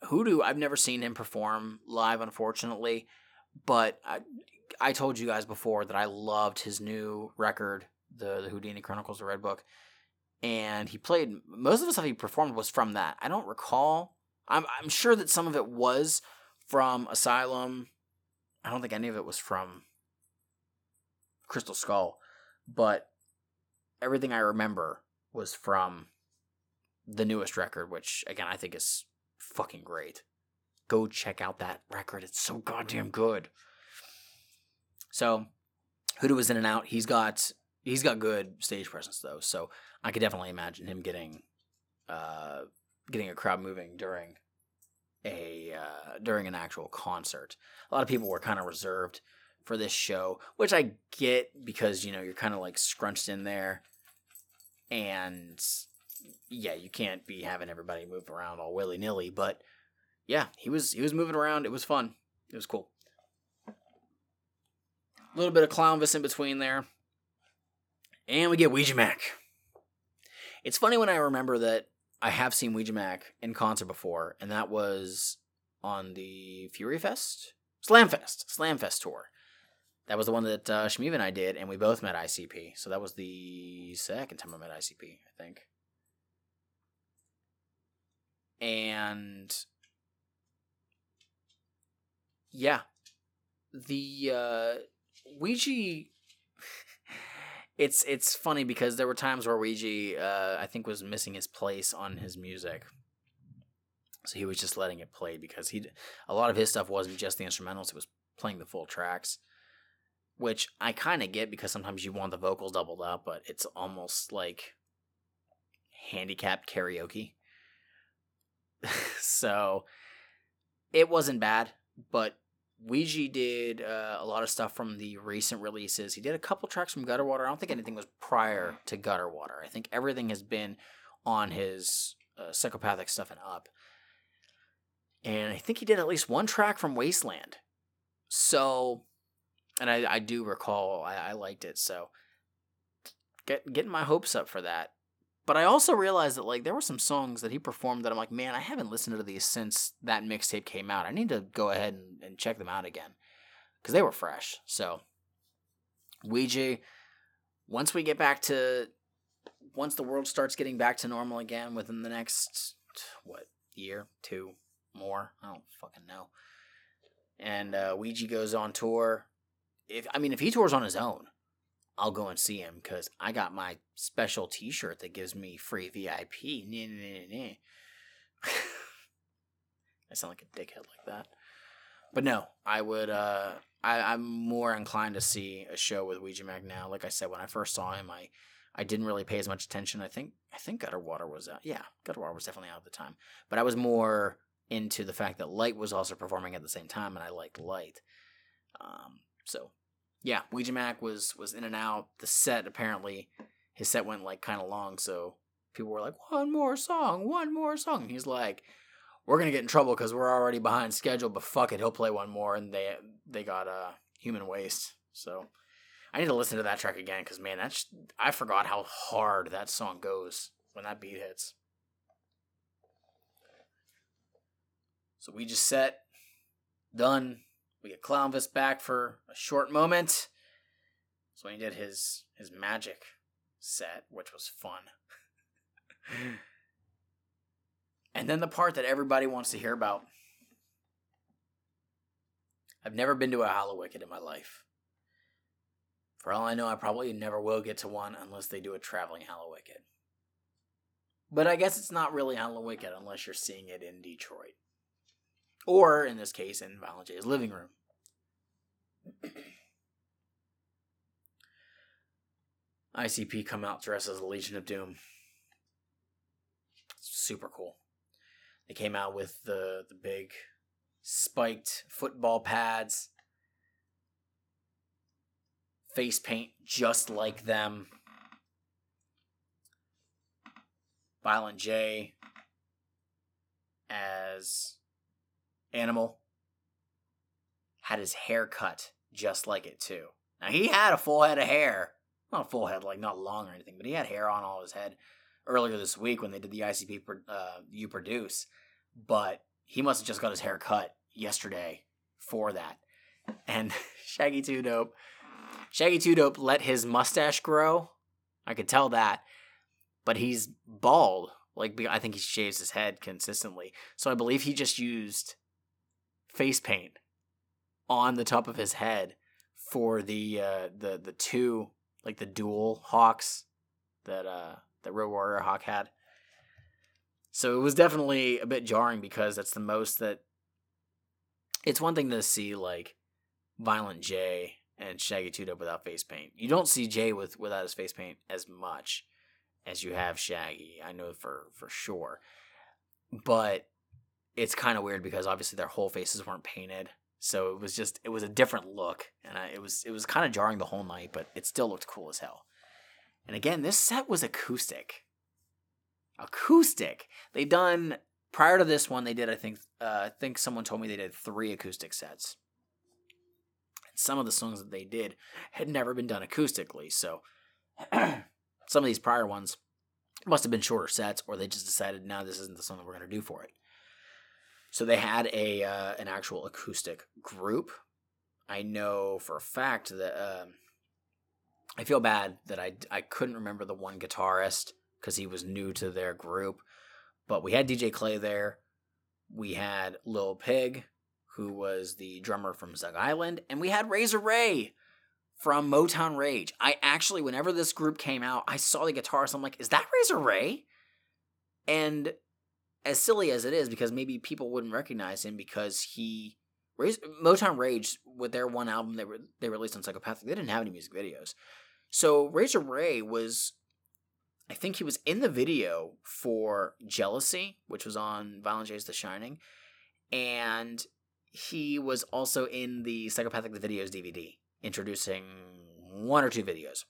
Hoodoo, I've never seen him perform live, unfortunately, but I, I told you guys before that I loved his new record, the, the Houdini Chronicles, the Red Book, and he played most of the stuff he performed was from that. I don't recall. I'm I'm sure that some of it was from Asylum. I don't think any of it was from Crystal Skull, but everything I remember was from the newest record, which again I think is fucking great. Go check out that record; it's so goddamn good. So, Hoodoo was in and out. He's got he's got good stage presence though, so I could definitely imagine him getting uh, getting a crowd moving during a uh, during an actual concert. A lot of people were kind of reserved for this show, which I get because you know you're kind of like scrunched in there, and yeah, you can't be having everybody move around all willy nilly. But yeah, he was he was moving around. It was fun. It was cool. A little bit of Clownvis in between there, and we get Ouija Macc. It's funny when I remember that I have seen Ouija Macc in concert before, and that was on the Fury Fest, Slamfest, Slamfest tour. That was the one that uh, and I did, and we both met ICP. So that was the second time I met ICP, I think. And yeah, the uh, Ouija. it's it's funny because there were times where Ouija, uh, I think, was missing his place on his music. So he was just letting it play because he a lot of his stuff wasn't just the instrumentals; it was playing the full tracks which I kind of get because sometimes you want the vocals doubled up, but it's almost like handicapped karaoke. so it wasn't bad, but Ouija did uh, a lot of stuff from the recent releases. He did a couple tracks from Gutterwater. I don't think anything was prior to Gutterwater. I think everything has been on his uh, psychopathic stuff and up. And I think he did at least one track from Wasteland. So and I, I do recall I, I liked it, so get getting my hopes up for that. But I also realized that like there were some songs that he performed that I'm like, man, I haven't listened to these since that mixtape came out. I need to go ahead and, and check them out again because they were fresh. So Ouija, once we get back to once the world starts getting back to normal again within the next what year, two more, I don't fucking know. And uh, Ouija goes on tour if I mean if he tours on his own, I'll go and see him because I got my special T-shirt that gives me free VIP. I sound like a dickhead like that. But no, I would. Uh, I, I'm more inclined to see a show with Ouija Macc now. Like I said, when I first saw him, I I didn't really pay as much attention. I think I think Gutter Water was out. Yeah, Gutter Water was definitely out at the time. But I was more into the fact that Light was also performing at the same time, and I liked Light. Um, so yeah, Ouija Macc was was in and out. The set apparently his set went like kind of long, so people were like, "One more song, one more song." And he's like, "We're gonna get in trouble because we're already behind schedule, but fuck it, he'll play one more." And they they got uh Human Waste. So I need to listen to that track again because man, that's I forgot how hard that song goes when that beat hits. So we just set done. We get Clownvis back for a short moment. So he did his his magic set, which was fun. and then the part that everybody wants to hear about. I've never been to a Hallowicked in my life. For all I know, I probably never will get to one unless they do a traveling Hallowicked. But I guess it's not really Hallowicked unless you're seeing it in Detroit. Or, in this case, in Violent J's living room. ICP come out dressed as the Legion of Doom. Super cool. They came out with the the big spiked football pads, face paint just like them. Violent J as Animal had his hair cut just like it too. Now he had a full head of hair not a full head, like not long or anything, but he had hair on all his head earlier this week when they did the ICP uh, you produce. But he must have just got his hair cut yesterday for that. And Shaggy Two Dope, Shaggy Two Dope let his mustache grow. I could tell that, but he's bald. Like I think he shaves his head consistently, so I believe he just used face paint on the top of his head for the uh, the the two like the dual hawks that uh that Road Warrior Hawk had. So it was definitely a bit jarring because that's the most that it's one thing to see like Violent J and Shaggy Two without face paint. You don't see Jay with without his face paint as much as you have Shaggy. I know for for sure. But it's kind of weird because obviously their whole faces weren't painted. So it was just it was a different look, and I, it was it was kind of jarring the whole night, but it still looked cool as hell. And again, this set was acoustic. Acoustic. They done prior to this one. They did I think uh, I think someone told me they did three acoustic sets. And some of the songs that they did had never been done acoustically, so some of these prior ones must have been shorter sets, or they just decided, now this isn't the song that we're going to do for it. So they had a uh, an actual acoustic group. I know for a fact that uh, I feel bad that I I couldn't remember the one guitarist because he was new to their group, but we had DJ Clay there. We had Lil Pig, who was the drummer from Zug Island, and we had Razor Ray from Motown Rage. I actually, whenever this group came out, I saw the guitarist. I'm like, is that Razor Ray? And as silly as it is, because maybe people wouldn't recognize him because he Motown Rage with their one album they were they released on Psychopathic, they didn't have any music videos. So Razor Ray was I think he was in the video for Jealousy, which was on Violent J's The Shining, and he was also in the Psychopathic the Videos DVD, introducing one or two videos.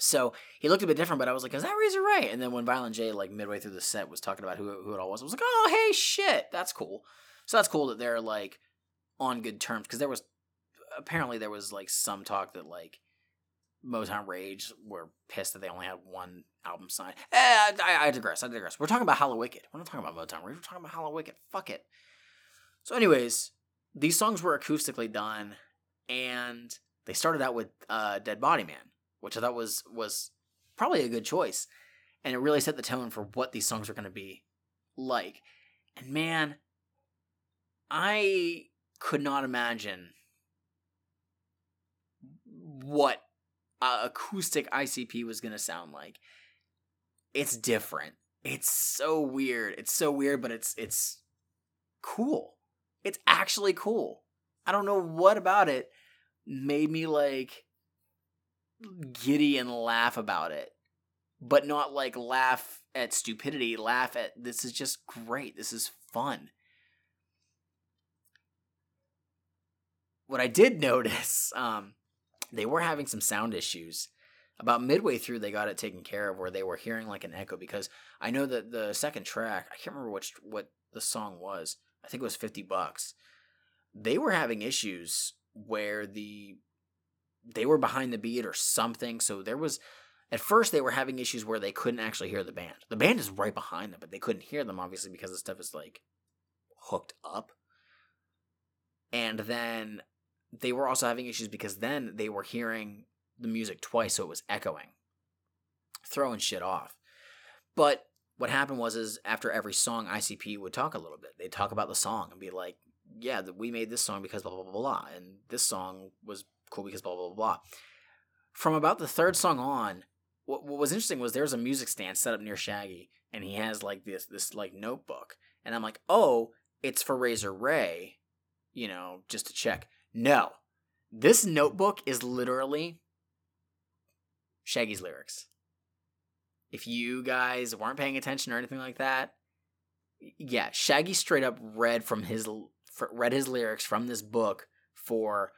So he looked a bit different, but I was like, "Is that Razor Ray?" And then when Violent J, like midway through the set, was talking about who who it all was, I was like, "Oh, hey, shit, that's cool." So that's cool that they're like on good terms because there was apparently there was like some talk that like Motown Rage were pissed that they only had one album signed. Eh, I, I digress. I digress. We're talking about Hallowicked. We're not talking about Motown Rage. We're talking about Hallowicked. Fuck it. So, anyways, these songs were acoustically done, and they started out with uh, "Dead Body Man." Which I thought was was probably a good choice, and it really set the tone for what these songs are going to be like. And man, I could not imagine what uh, acoustic ICP was going to sound like. It's different. It's so weird. It's so weird, but it's it's cool. It's actually cool. I don't know what about it made me like giddy and laugh about it, but not like laugh at stupidity, laugh at this is just great. This is fun. What I did notice, um, they were having some sound issues. About midway through, they got it taken care of, where they were hearing like an echo. Because I know that the second track, I can't remember which what the song was. I think it was fifty bucks. They were having issues where the they were behind the beat or something. So there was at first they were having issues where they couldn't actually hear the band. The band is right behind them, but they couldn't hear them obviously because the stuff is like hooked up. And then they were also having issues because then they were hearing the music twice, so it was echoing, throwing shit off. But what happened was, is after every song, ICP would talk a little bit. They'd talk about the song and be like, "Yeah, we made this song because blah blah blah blah, and this song was cool because blah blah blah blah." From about the third song on, what, what was interesting was there was a music stand set up near Shaggy, and he has like this this like notebook, and I'm like, "Oh, it's for Razor Ray," you know, just to check. No, this notebook is literally Shaggy's lyrics. If you guys weren't paying attention or anything like that, yeah, Shaggy straight up read from his read his lyrics from this book for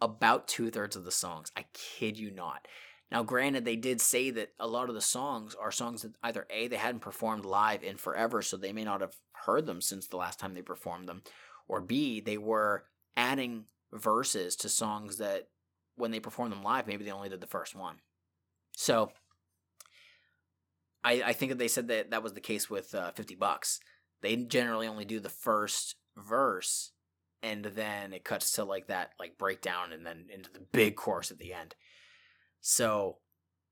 about two thirds of the songs. I kid you not. Now, granted, they did say that a lot of the songs are songs that either A, they hadn't performed live in forever, so they may not have heard them since the last time they performed them, or B, they were adding verses to songs that when they performed them live, maybe they only did the first one. So I, I think that they said that that was the case with uh, 50 bucks. They generally only do the first verse and then it cuts to like that like breakdown and then into the big chorus at the end. So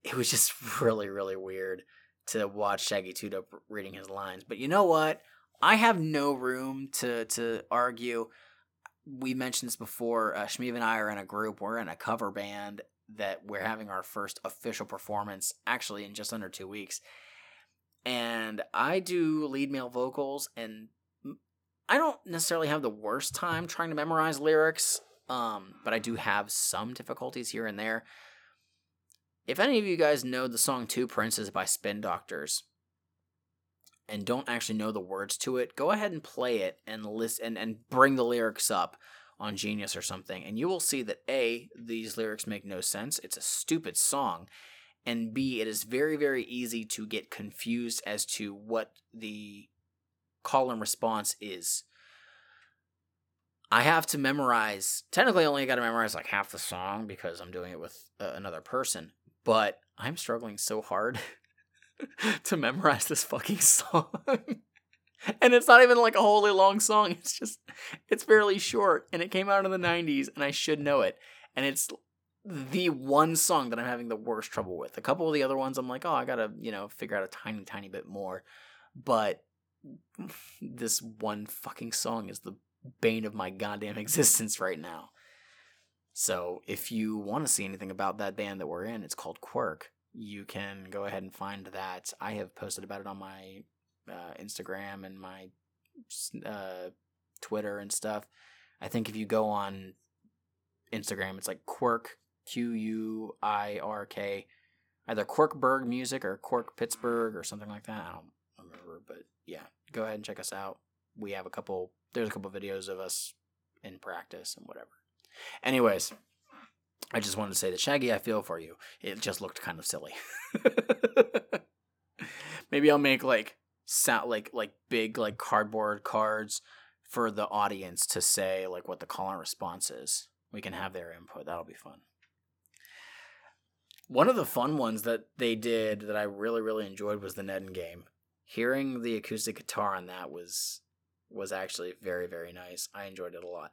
it was just really really weird to watch Shaggy Dope reading his lines. But you know what? I have no room to to argue. We mentioned this before. Uh, Shmeev and I are in a group. We're in a cover band, that we're having our first official performance actually in just under two weeks. And I do lead male vocals, and I don't necessarily have the worst time trying to memorize lyrics, um, but I do have some difficulties here and there. If any of you guys know the song Two Princes by Spin Doctors and don't actually know the words to it, go ahead and play it and listen and, and bring the lyrics up on Genius or something, and you will see that A, these lyrics make no sense. It's a stupid song. And B, it is very, very easy to get confused as to what the call and response is. I have to memorize, technically, I only got to memorize like half the song because I'm doing it with uh, another person, but I'm struggling so hard to memorize this fucking song and it's not even like a wholly long song. It's just it's fairly short and it came out in the 90s and I should know it. And it's the one song that I'm having the worst trouble with. A couple of the other ones I'm like, "Oh, I got to, you know, figure out a tiny tiny bit more." But this one fucking song is the bane of my goddamn existence right now. So, if you want to see anything about that band that we're in, it's called Quirk. You can go ahead and find that. I have posted about it on my uh, Instagram and my uh, Twitter and stuff. I think if you go on Instagram, it's like Quirk Q U I R K, either Quirkberg Music or Quirk Pittsburgh or something like that. I don't remember, but yeah, go ahead and check us out. We have a couple. There's a couple videos of us in practice and whatever. Anyways, I just wanted to say that Shaggy, I feel for you. It just looked kind of silly. Maybe I'll make like sound like like big like cardboard cards for the audience to say like what the call and response is. We can have their input. That'll be fun. One of the fun ones that they did that I really really enjoyed was the Neden game. Hearing the acoustic guitar on that was was actually very very nice. I enjoyed it a lot.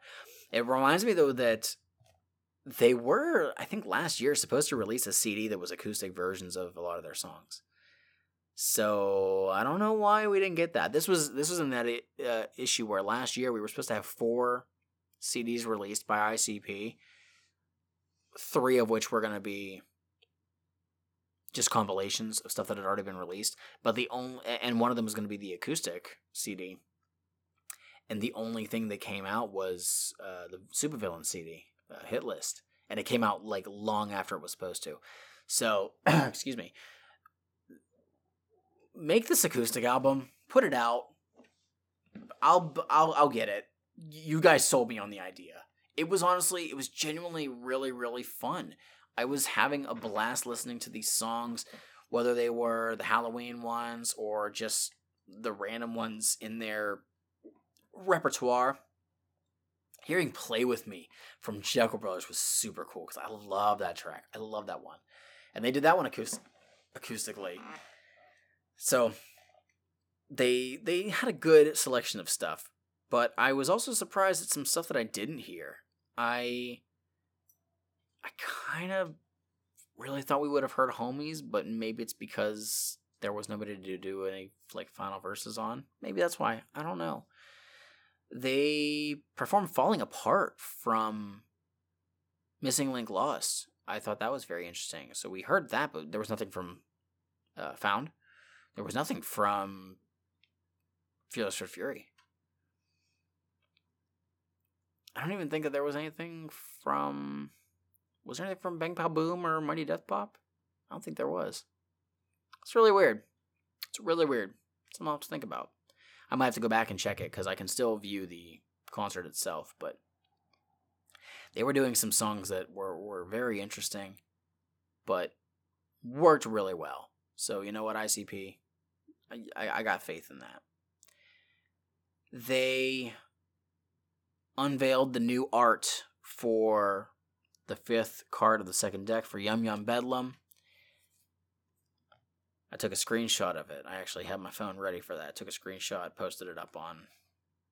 It reminds me though that they were I think last year supposed to release a CD that was acoustic versions of a lot of their songs. So I don't know why we didn't get that. This was this was in that uh, issue where last year we were supposed to have four CDs released by ICP, three of which were going to be just compilations of stuff that had already been released. But the only and one of them was going to be the acoustic CD. and the only thing that came out was uh, the supervillain CD uh, hit list, and it came out like long after it was supposed to. So, excuse me. Make this acoustic album, put it out. I'll I'll I'll get it. You guys sold me on the idea. It was honestly, it was genuinely really really fun. I was having a blast listening to these songs, whether they were the Halloween ones or just the random ones in their repertoire. Hearing "Play with Me" from Jeckel Brothers was super cool because I love that track. I love that one, and they did that one acoustic, acoustically. So they they had a good selection of stuff, but I was also surprised at some stuff that I didn't hear. I I kind of really thought we would have heard homies, but maybe it's because there was nobody to do any like final verses on. Maybe that's why. I don't know they performed Falling Apart from Missing Link Lost. I thought that was very interesting. So we heard that, but there was nothing from uh, Found. There was nothing from Fearless Fred Fury. I don't even think that there was anything from. Was there anything from Bang Pow Boom or Mighty Death Pop? I don't think there was. It's really weird. It's really weird. Something I'll have to think about. I might have to go back and check it because I can still view the concert itself, but they were doing some songs that were, were very interesting, but worked really well. So you know what, ICP, I, I, I got faith in that. They unveiled the new art for the fifth card of the second deck for Yum Yum Bedlam. I took a screenshot of it. I actually had my phone ready for that. I took a screenshot, posted it up on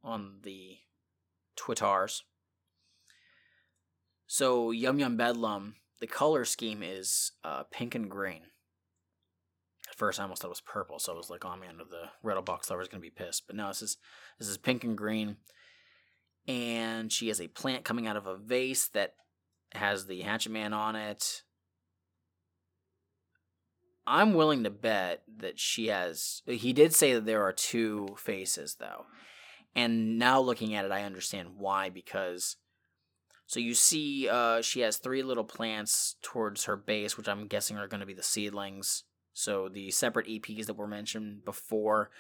on the Twitters. So Yum Yum Bedlam, the color scheme is uh, pink and green. At first, I almost thought it was purple, so I was like, "Oh man, the Riddle Box lover is gonna be pissed." But no, this is this is pink and green, and she has a plant coming out of a vase that has the Hatchet Man on it. I'm willing to bet that she has. He did say that there are two faces, though. And now looking at it, I understand why. Because. So you see, uh, she has three little plants towards her base, which I'm guessing are going to be the seedlings. So the separate EPs that were mentioned before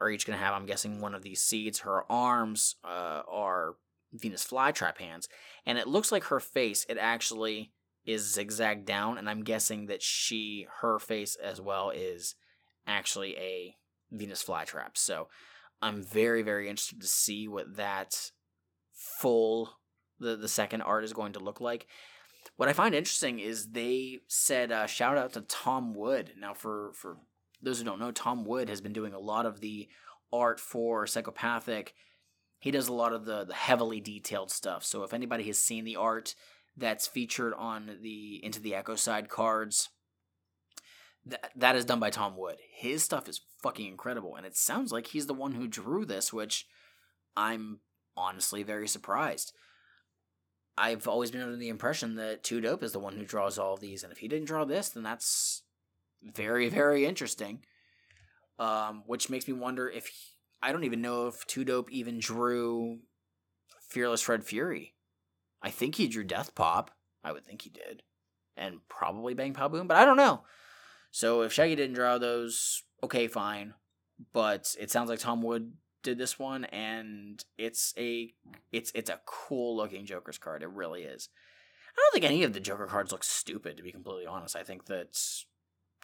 are each going to have, I'm guessing, one of these seeds. Her arms uh, are Venus flytrap hands. And it looks like her face, it actually is zigzag down, and I'm guessing that she, her face as well, is actually a Venus flytrap. So I'm very, very interested to see what that full the the second art is going to look like. What I find interesting is they said uh, shout out to Tom Wood. Now for for those who don't know, Tom Wood has been doing a lot of the art for Psychopathic. He does a lot of the the heavily detailed stuff. So if anybody has seen the art that's featured on the Into the Echo side cards. That that is done by Tom Wood. His stuff is fucking incredible, and it sounds like he's the one who drew this, which I'm honestly very surprised. I've always been under the impression that Two Dope is the one who draws all of these, and if he didn't draw this, then that's very, very interesting. Um, which makes me wonder if I don't even know if Two Dope even drew Fearless Fred Fury. I think he drew Death Pop. I would think he did. And probably Bang Pow Boom, but I don't know. So if Shaggy didn't draw those, okay, fine. But it sounds like Tom Wood did this one, and it's a it's it's a cool looking Joker's card. It really is. I don't think any of the Joker cards look stupid, to be completely honest. I think that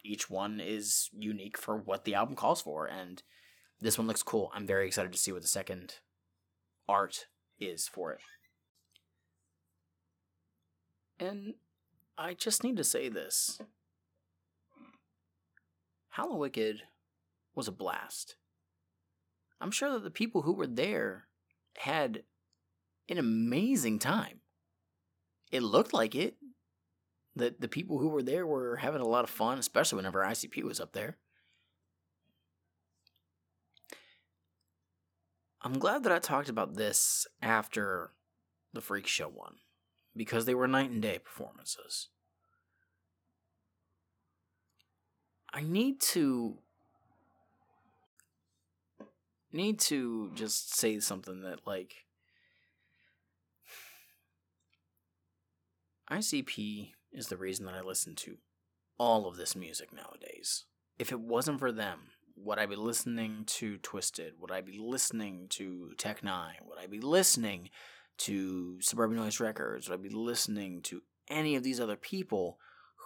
each one is unique for what the album calls for, and this one looks cool. I'm very excited to see what the second art is for it. And I just need to say this Hallowicked was a blast. I'm sure that the people who were there had an amazing time. It looked like it. That the people who were there were having a lot of fun, especially whenever ICP was up there. I'm glad that I talked about this after the Freak Show one because they were night and day performances. I need to need to just say something that like ICP is the reason that I listen to all of this music nowadays. If it wasn't for them, would I be listening to Twiztid? Would I be listening to Tech N9ne? Would I be listening to Suburban Noise Records? Would I be listening to any of these other people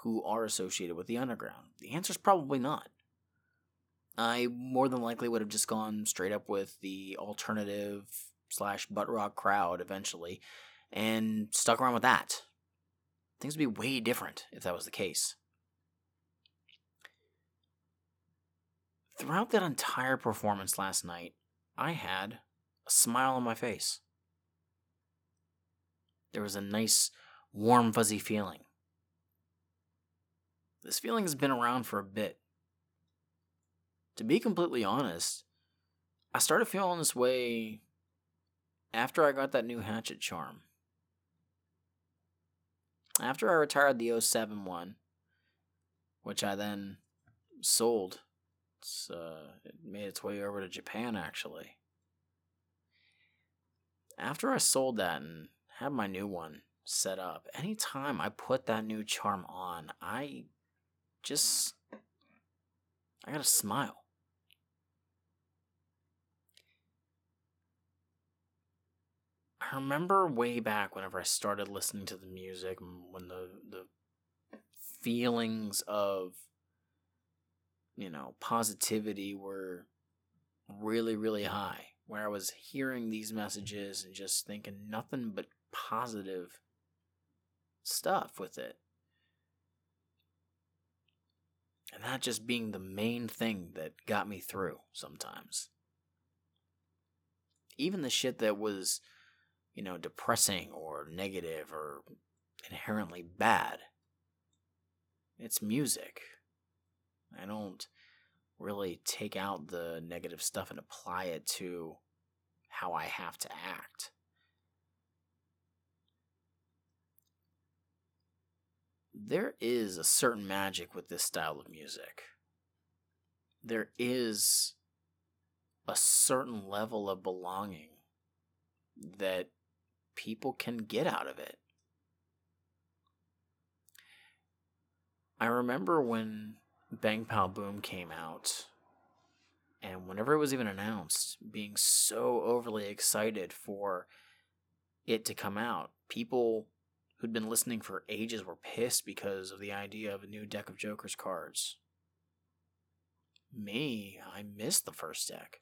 who are associated with the underground? The answer is probably not. I more than likely would have just gone straight up with the alternative slash butt rock crowd eventually and stuck around with that. Things would be way different if that was the case. Throughout that entire performance last night, I had a smile on my face. There was a nice, warm, fuzzy feeling. This feeling has been around for a bit. To be completely honest, I started feeling this way after I got that new hatchet charm. After I retired the 07 one, which I then sold, it's, uh, it made its way over to Japan actually. After I sold that and had my new one set up, anytime I put that new charm on, I just. I got a smile. I remember way back whenever I started listening to the music, when the the feelings of you know positivity were really really high, where I was hearing these messages and just thinking nothing but positive stuff with it. And that just being the main thing that got me through sometimes. Even the shit that was you know, depressing or negative or inherently bad. It's music. I don't really take out the negative stuff and apply it to how I have to act. There is a certain magic with this style of music. There is a certain level of belonging that people can get out of it. I remember when Bang Pow Boom came out, and whenever it was even announced, being so overly excited for it to come out. People who'd been listening for ages were pissed because of the idea of a new deck of Joker's cards. Me, I missed the first deck.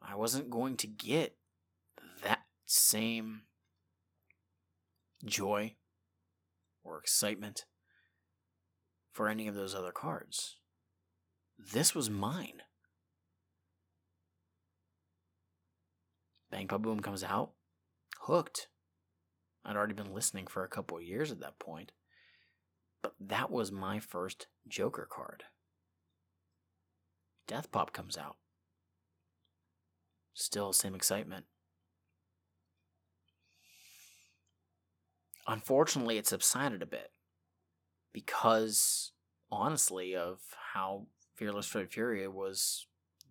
I wasn't going to get that same joy or excitement for any of those other cards. This was mine. Bang Pow Boom comes out, hooked. I'd already been listening for a couple of years at that point, but that was my first Joker card. Death Pop comes out. Still same excitement. Unfortunately, it subsided a bit because, honestly, of how Fearless Fred Fury was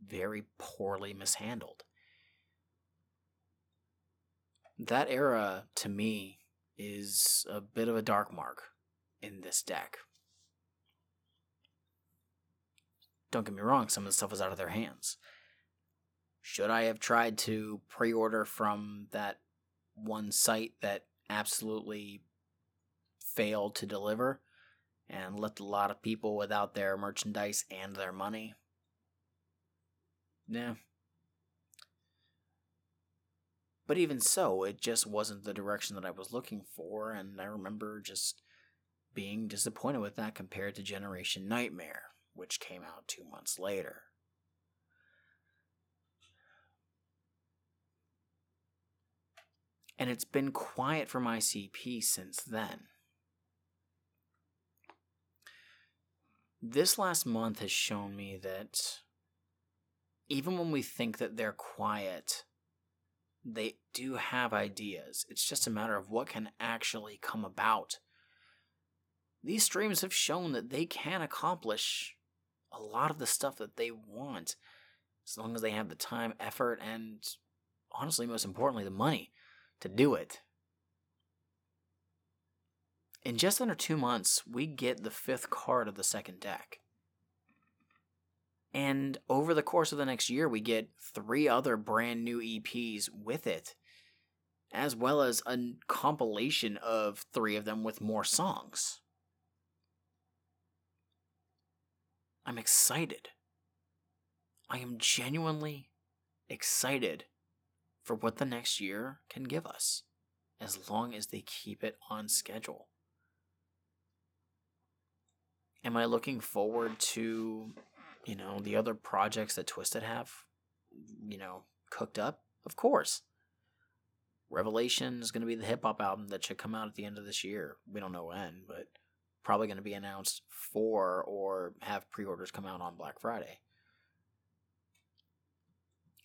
very poorly mishandled. That era, to me, is a bit of a dark mark in this deck. Don't get me wrong, some of the stuff was out of their hands. Should I have tried to pre order from that one site that absolutely failed to deliver and left a lot of people without their merchandise and their money. Yeah. But even so, it just wasn't the direction that I was looking for, and I remember just being disappointed with that compared to Generation Nightmare, which came out two months later. and it's been quiet from ICP since then. This last month has shown me that even when we think that they're quiet, they do have ideas. It's just a matter of what can actually come about. These streams have shown that they can accomplish a lot of the stuff that they want. as long as they have the time, effort, and honestly, most importantly, the money to do it. In just under two months, we get the fifth card of the second deck. And over the course of the next year, we get three other brand new EPs with it, as well as a compilation of three of them with more songs. I'm excited. I am genuinely excited for what the next year can give us, as long as they keep it on schedule. Am I looking forward to, you know, the other projects that Twiztid have, you know, cooked up? Of course. Revelation is going to be the hip hop album that should come out at the end of this year. We don't know when, but probably going to be announced for or have pre orders come out on Black Friday.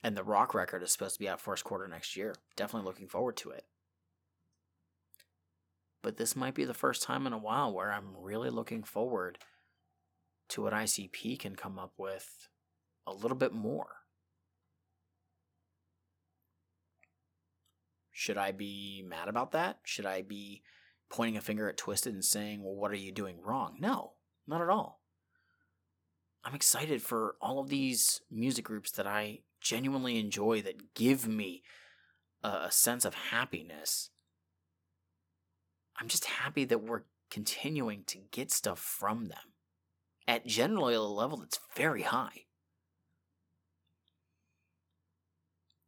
And the rock record is supposed to be out first quarter next year. Definitely looking forward to it. But this might be the first time in a while where I'm really looking forward to what ICP can come up with a little bit more. Should I be mad about that? Should I be pointing a finger at Twiztid and saying, well, what are you doing wrong? No, not at all. I'm excited for all of these music groups that I genuinely enjoy that give me a, sense of happiness. I'm just happy that we're continuing to get stuff from them at generally a level that's very high.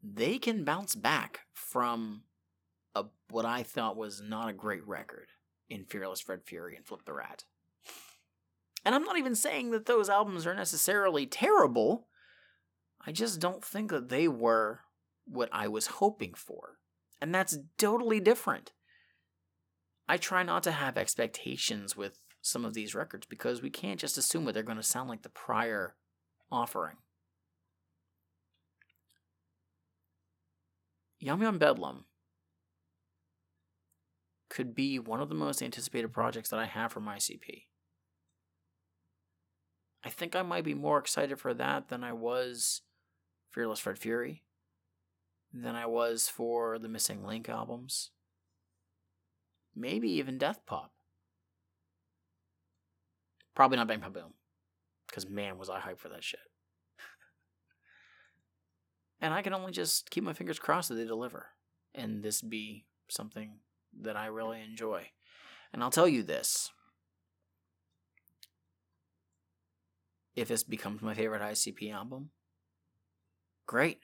They can bounce back from a, what I thought was not a great record in Fearless Fred Fury and Flip the Rat. And I'm not even saying that those albums are necessarily terrible. I just don't think that they were what I was hoping for. And that's totally different. I try not to have expectations with some of these records because we can't just assume that they're going to sound like the prior offering. Yum Yum Bedlam could be one of the most anticipated projects that I have from ICP. I think I might be more excited for that than I was Fearless Fred Fury, than I was for the Missing Link albums. Maybe even Death Pop. Probably not Bang Pop Boom. Because man, was I hyped for that shit. and I can only just keep my fingers crossed that they deliver. And this be something that I really enjoy. And I'll tell you this. If this becomes my favorite ICP album, great.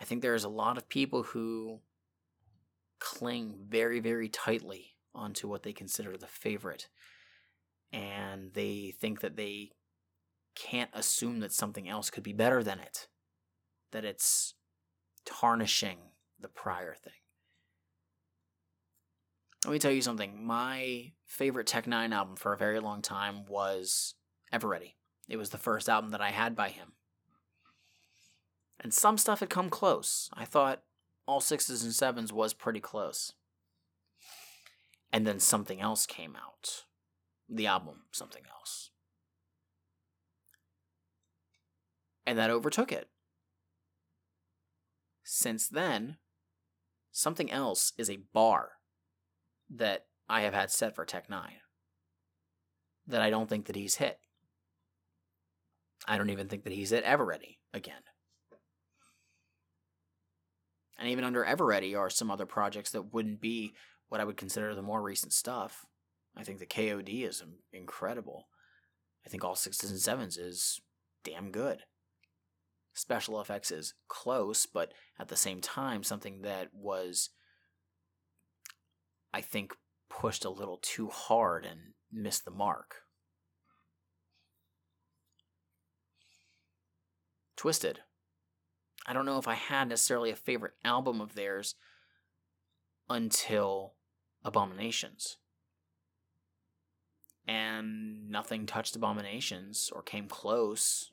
I think there's a lot of people who cling very, very tightly onto what they consider the favorite and they think that they can't assume that something else could be better than it, that it's tarnishing the prior thing. Let me tell you something. My favorite Tech N9ne album for a very long time was Everready. It was the first album that I had by him. And some stuff had come close. I thought All Sixes and Sevens was pretty close. And then something else came out the album something else. And that overtook it. Since then, something else is a bar that I have had set for Tech N9ne that I don't think that he's hit. I don't even think that he's hit Everready again. And even under Everready are some other projects that wouldn't be what I would consider the more recent stuff. I think the KOD is incredible. I think all sixes and sevens is damn good. Special effects is close, but at the same time, something that was, I think, pushed a little too hard and missed the mark. Twiztid. I don't know if I had necessarily a favorite album of theirs until Abominations and nothing touched Abominations or came close.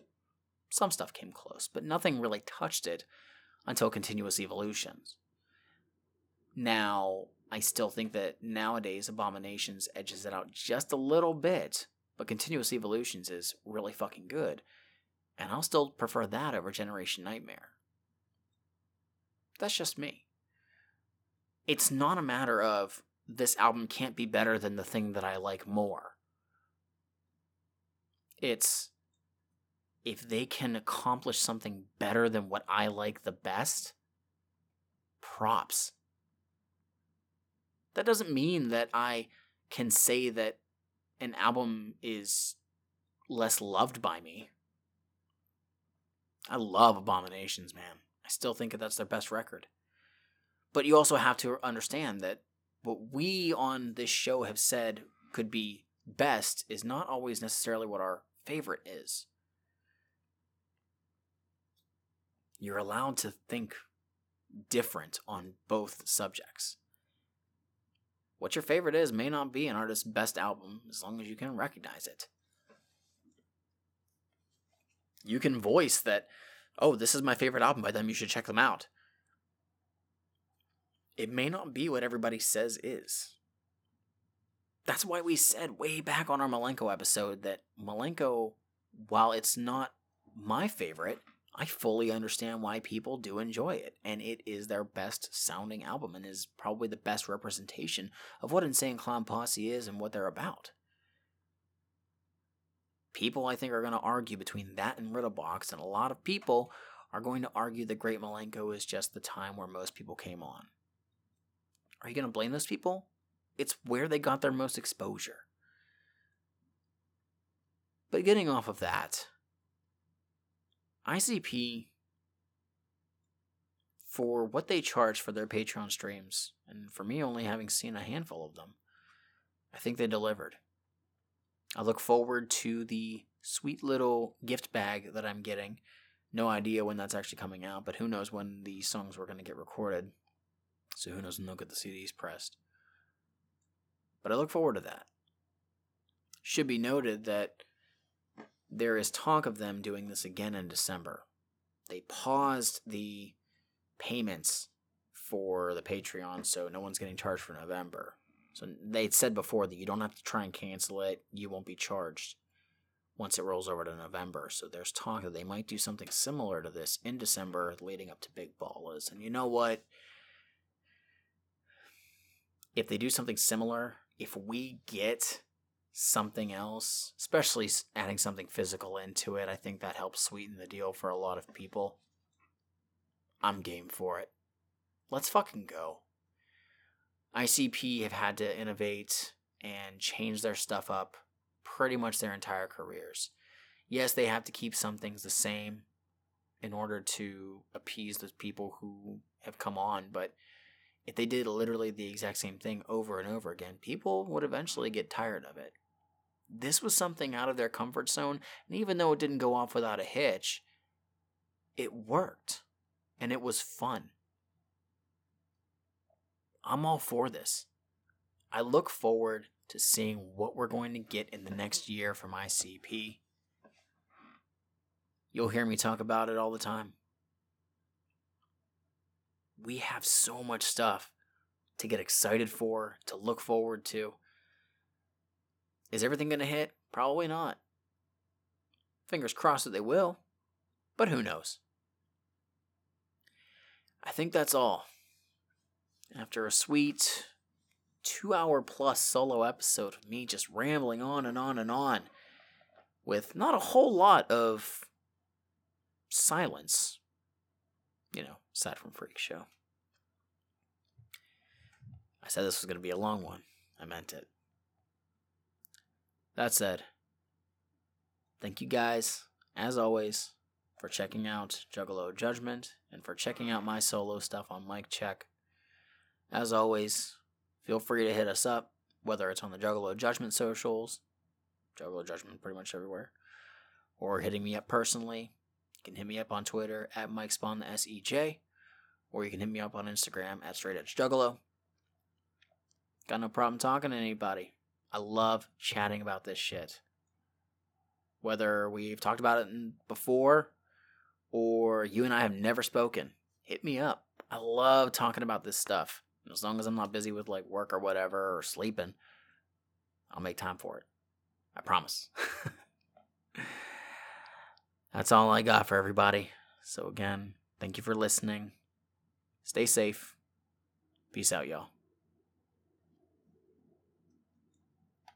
Some stuff came close, but nothing really touched it until Continuous Evolutions. Now, I still think that nowadays Abominations edges it out just a little bit, but Continuous Evolutions is really fucking good. And I'll still prefer that over Generation Nightmare. That's just me. It's not a matter of this album can't be better than the thing that I like more. It's if they can accomplish something better than what I like the best, props. That doesn't mean that I can say that an album is less loved by me. I love Abominations, man. I still think that that's their best record. But you also have to understand that what we on this show have said could be best is not always necessarily what our favorite is. You're allowed to think different on both subjects. What your favorite is may not be an artist's best album as long as you can recognize it. You can voice that, oh, this is my favorite album by them, you should check them out. It may not be what everybody says is. That's why we said way back on our Milenko episode that Milenko, while it's not my favorite, I fully understand why people do enjoy it, and it is their best sounding album and is probably the best representation of what Insane Clown Posse is and what they're about. People, I think, are going to argue between that and Riddle Box, and a lot of people are going to argue that Great Milenko is just the time where most people came on. Are you going to blame those people? It's where they got their most exposure. But getting off of that, ICP, for what they charge for their Patreon streams, and for me only having seen a handful of them, I think they delivered. I look forward to the sweet little gift bag that I'm getting. No idea when that's actually coming out, but who knows when the songs were going to get recorded. So who knows when they'll get the CDs pressed. But I look forward to that. Should be noted that there is talk of them doing this again in December. They paused the payments for the Patreon, so no one's getting charged for November. So they said before that you don't have to try and cancel it, you won't be charged once it rolls over to November. So there's talk that they might do something similar to this in December leading up to Big Ballas. And you know what? If they do something similar, if we get something else, especially adding something physical into it. I think that helps sweeten the deal for a lot of people. I'm game for it. Let's fucking go. ICP have had to innovate and change their stuff up pretty much their entire careers. Yes, they have to keep some things the same in order to appease those people who have come on, but if they did literally the exact same thing over and over again, people would eventually get tired of it. This was something out of their comfort zone, and even though it didn't go off without a hitch, it worked and it was fun. I'm all for this. I look forward to seeing what we're going to get in the next year from ICP. You'll hear me talk about it all the time. We have so much stuff to get excited for, to look forward to. Is everything going to hit? Probably not. Fingers crossed that they will, but who knows? I think that's all. After a sweet two hour plus solo episode of me just rambling on and on and on with not a whole lot of silence, you know, aside from Freak Show. I said this was going to be a long one. I meant it. That said, thank you guys, as always, for checking out Juggalo Judgment and for checking out my solo stuff on Mike Check. As always, feel free to hit us up, whether it's on the Juggalo Judgment socials, Juggalo Judgment pretty much everywhere, or hitting me up personally. You can hit me up on Twitter at Mike Spawn the SEJ, or you can hit me up on Instagram at Straight Edge Juggalo. Got no problem talking to anybody. I love chatting about this shit. Whether we've talked about it before or you and I have never spoken, hit me up. I love talking about this stuff. As long as I'm not busy with like work or whatever or sleeping, I'll make time for it. I promise. That's all I got for everybody. So, again, thank you for listening. Stay safe. Peace out, y'all.